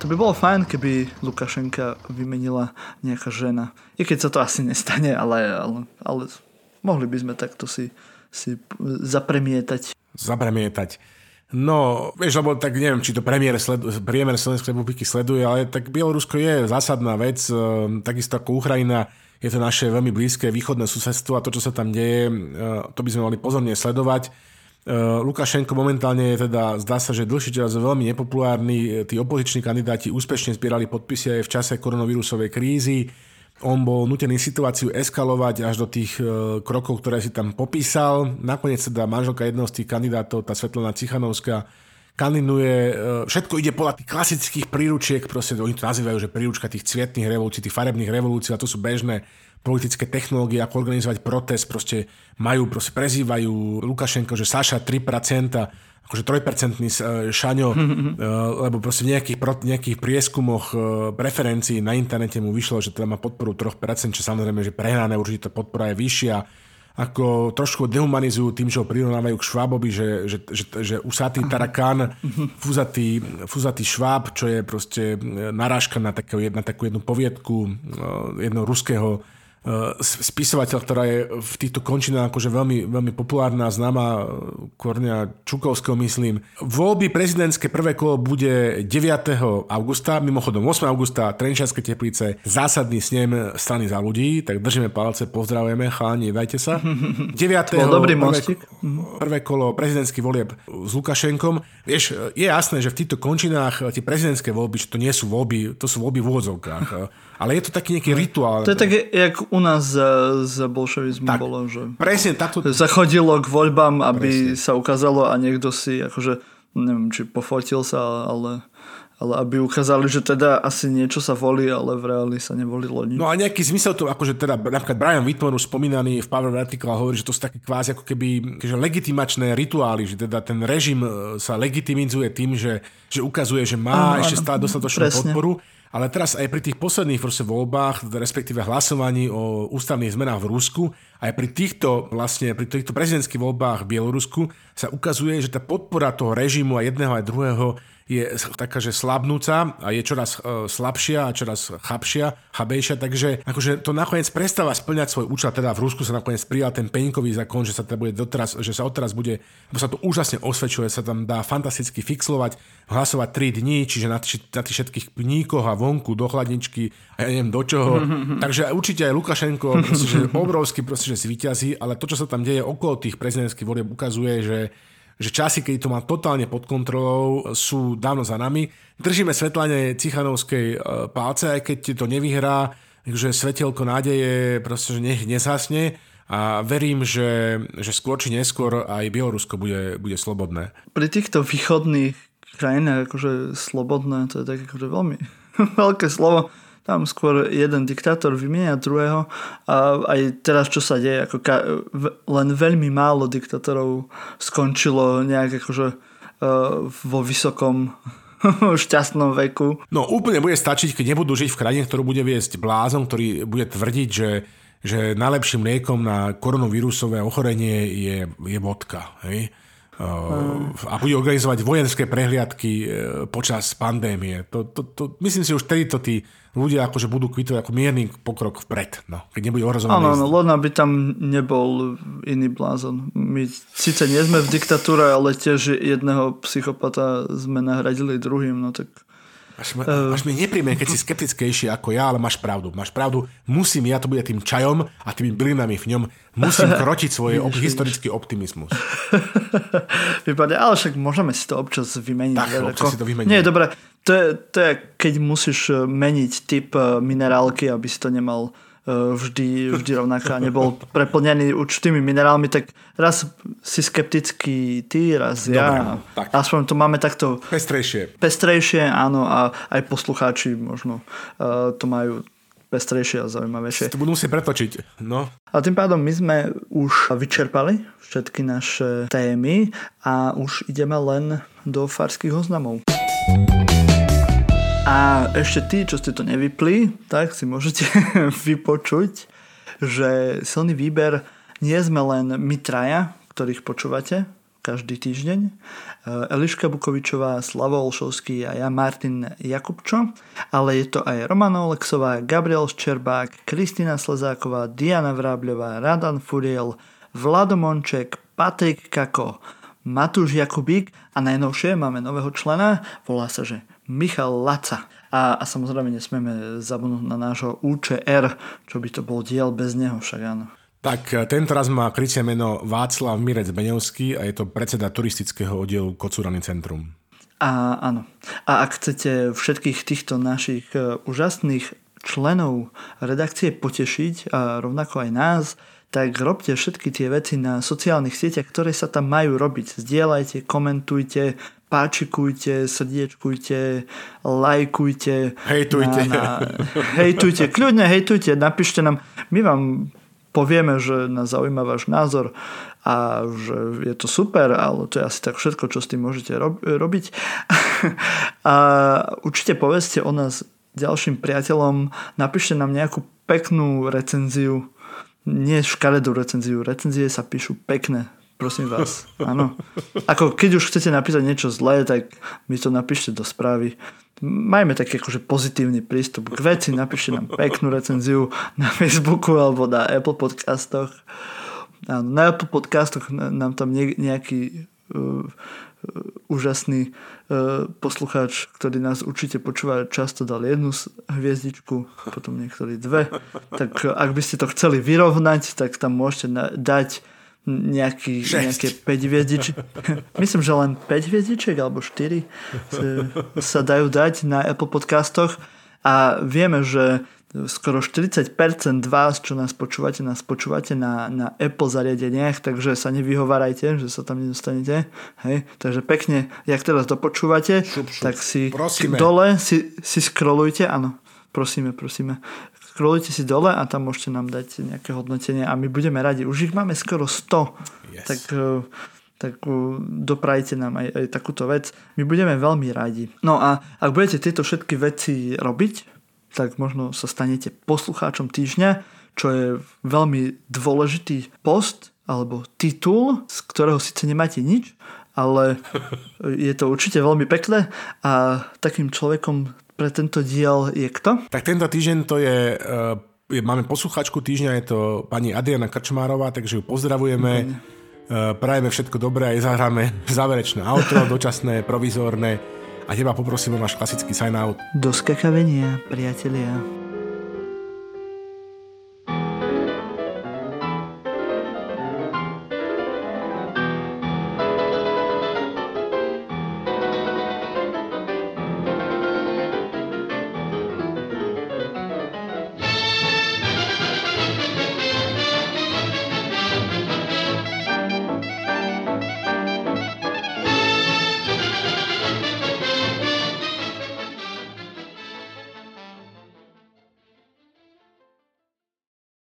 To by bolo fajn, keby Lukašenka vymenila nejaká žena. I keď sa to asi nestane, ale, ale, ale mohli by sme takto si, si zapremietať. Zapremietať. No, vieš, lebo tak neviem, či to premiér, sledu, priemer Slovenskej republiky sleduje, ale tak Bielorusko je zásadná vec, e, takisto ako Ukrajina, je to naše veľmi blízke východné susedstvo a to, čo sa tam deje, e, to by sme mali pozorne sledovať. E, Lukašenko momentálne je teda, zdá sa, že dlhší čas veľmi nepopulárny, tí opoziční kandidáti úspešne zbierali podpisy aj v čase koronavírusovej krízy, on bol nutený situáciu eskalovať až do tých e, krokov, ktoré si tam popísal. Nakoniec teda manželka jedného z tých kandidátov, tá Svetlana Cichanovská, kandiduje, e, všetko ide podľa tých klasických príručiek, proste oni to nazývajú, že príručka tých cvietných revolúcií, tých farebných revolúcií, a to sú bežné politické technológie, ako organizovať protest, proste majú, proste prezývajú Lukašenko, že Saša 3%, akože trojpercentný e, šaňo, e, lebo proste v nejakých, nejakých prieskumoch e, preferencií na internete mu vyšlo, že teda má podporu 3%, čo samozrejme, že prehrané určite podpora je vyššia. Ako trošku dehumanizujú tým, že ho prirovnávajú k Švábovi, že, že, že, že usatý tarakán, fúzatý, fúzatý Šváb, čo je proste narážka na, takú, na takú jednu poviedku jedného ruského spisovateľ, ktorá je v týchto končinách akože veľmi, veľmi populárna, známa Kornia Čukovského, myslím. Voľby prezidentské prvé kolo bude 9. augusta, mimochodom 8. augusta, Trenčianske teplice, zásadný snem strany za ľudí, tak držíme palce, pozdravujeme, chalani, dajte sa. 9. dobrý prvé, prvé kolo prezidentských volieb s Lukašenkom. Vieš, je jasné, že v týchto končinách tie prezidentské voľby, že to nie sú voľby, to sú voľby v úvodzovkách ale je to taký nejaký rituál. To je také, jak u nás za, za bolševizmu tak, bolo, že presne takto... zachodilo k voľbám, aby presne. sa ukázalo a niekto si akože, neviem, či pofotil sa, ale ale aby ukázali, že teda asi niečo sa volí, ale v reáli sa nevolilo nič. No a nejaký zmysel to, akože teda napríklad Brian Whitmore už spomínaný v Power Vertical hovorí, že to sú také kvázi ako keby že legitimačné rituály, že teda ten režim e, sa legitimizuje tým, že, že ukazuje, že má ano, ešte stále dostatočnú presne. podporu ale teraz aj pri tých posledných proste voľbách, respektíve hlasovaní o ústavných zmenách v Rusku, aj pri týchto, vlastne, pri týchto prezidentských voľbách v Bielorusku sa ukazuje, že tá podpora toho režimu aj jedného aj druhého je taká, že slabnúca a je čoraz e, slabšia a čoraz chabšia, chabejšia, takže akože to nakoniec prestáva splňať svoj účel, teda v Rusku sa nakoniec prijal ten peňkový zákon, že sa teda bude doteraz, že sa odteraz bude, lebo sa to úžasne osvedčuje, sa tam dá fantasticky fixlovať, hlasovať 3 dní, čiže na, na tých všetkých pníkoch a vonku do chladničky a ja neviem do čoho. Takže určite aj Lukašenko proste, že obrovský proste, že zvýťazí, ale to, čo sa tam deje okolo tých prezidentských volieb ukazuje, že že časy, keď to má totálne pod kontrolou, sú dávno za nami. Držíme Svetlane Cichanovskej e, palce, aj keď to nevyhrá, že svetelko nádeje proste, že nech nezhasne a verím, že, že skôr či neskôr aj Bielorusko bude, bude slobodné. Pri týchto východných krajinách akože slobodné, to je tak akože veľmi veľké slovo tam skôr jeden diktátor vymenia druhého a aj teraz čo sa deje, ako ka- len veľmi málo diktátorov skončilo nejak akože uh, vo vysokom šťastnom veku. No úplne bude stačiť, keď nebudú žiť v krajine, ktorú bude viesť blázon, ktorý bude tvrdiť, že že najlepším liekom na koronavírusové ochorenie je, je vodka. Hej? a bude organizovať vojenské prehliadky e, počas pandémie. To, to, to, myslím si, už tedy to tí ľudia akože budú kvitovať ako mierny pokrok vpred, no, keď nebude ohrozovaný. Áno, no, len aby tam nebol iný blázon. My síce nie sme v diktatúre, ale tiež jedného psychopata sme nahradili druhým, no tak Až, ma, uh, až mi nepríjme, keď si skeptickejší ako ja, ale máš pravdu. Máš pravdu. Musím, ja to bude tým čajom a tými bylinami v ňom, musím krotiť svoj op- historický optimizmus. Vypadne, ale však môžeme si to občas vymeniť. Tak, občas ako... si to vymeniť. Nie, dobre. To je, to je, keď musíš meniť typ eh, minerálky, aby si to nemal vždy, vždy rovnaká, nebol preplnený určitými minerálmi, tak raz si skeptický ty, raz Dobre, ja. Tak. Aspoň to máme takto... Pestrejšie. Pestrejšie, áno, a aj poslucháči možno uh, to majú pestrejšie a zaujímavejšie. To budú musieť pretočiť, no. A tým pádom my sme už vyčerpali všetky naše témy a už ideme len do farských oznamov. A ešte tí, čo ste to nevypli, tak si môžete vypočuť, že silný výber nie sme len my traja, ktorých počúvate každý týždeň. E, Eliška Bukovičová, Slavo Olšovský a ja Martin Jakubčo, ale je to aj Romana Oleksová, Gabriel Ščerbák, Kristýna Slezáková, Diana Vrábľová, Radan Furiel, Vlado Monček, Patrik Kako, Matúš Jakubík a najnovšie máme nového člena, volá sa, že Michal Laca. A, a samozrejme nesmieme zabudnúť na nášho UČR, čo by to bol diel bez neho, však áno. Tak e, tento raz má krycie meno Václav Mirec Beňovský a je to predseda turistického oddielu Kocúrany centrum. A áno. A ak chcete všetkých týchto našich e, úžasných členov redakcie potešiť a rovnako aj nás, tak robte všetky tie veci na sociálnych sieťach, ktoré sa tam majú robiť. Zdieľajte, komentujte, páčikujte, srdiečkujte, lajkujte. Hejtujte. Na, na, hejtujte, kľudne hejtujte, napíšte nám, my vám povieme, že nás zaujíma váš názor a že je to super, ale to je asi tak všetko, čo s tým môžete robiť. a určite povedzte o nás ďalším priateľom, napíšte nám nejakú peknú recenziu, nie škaredú recenziu, recenzie sa píšu pekné, Prosím vás, áno. Ako keď už chcete napísať niečo zlé, tak mi to napíšte do správy. Majme taký akože pozitívny prístup k veci, napíšte nám peknú recenziu na Facebooku alebo na Apple podcastoch. Áno, na Apple podcastoch nám tam nejaký uh, úžasný uh, poslucháč, ktorý nás určite počúva, často dal jednu hviezdičku, potom niektorí dve. Tak ak by ste to chceli vyrovnať, tak tam môžete dať nejaký, nejaké 5 hviezdičiek. Myslím, že len 5 hviezdičiek alebo 4 sa dajú dať na Apple podcastoch a vieme, že skoro 40% vás, čo nás počúvate, nás počúvate na, na Apple zariadeniach, takže sa nevyhovárajte, že sa tam nedostanete. Hej? Takže pekne, jak teraz dopočúvate, šup, šup. tak si Prosíme. dole si, si scrollujte, áno, prosíme, prosíme, scrollujte si dole a tam môžete nám dať nejaké hodnotenie a my budeme radi. Už ich máme skoro 100, yes. tak, eh, tak eh, doprajte nám aj, aj takúto vec. My budeme veľmi radi. No a ak budete tieto všetky veci robiť, tak možno sa stanete poslucháčom týždňa, čo je veľmi dôležitý post alebo titul, z ktorého síce nemáte nič, ale je to určite veľmi pekné a takým človekom pre tento diel je kto? Tak tento týždeň to je, uh, máme posluchačku týždňa, je to pani Adriana Krčmárová, takže ju pozdravujeme. Uh, prajeme všetko dobré a zahráme záverečné outro, dočasné, provizórne a teba poprosím o náš klasický sign out. Do skakavenia, priatelia.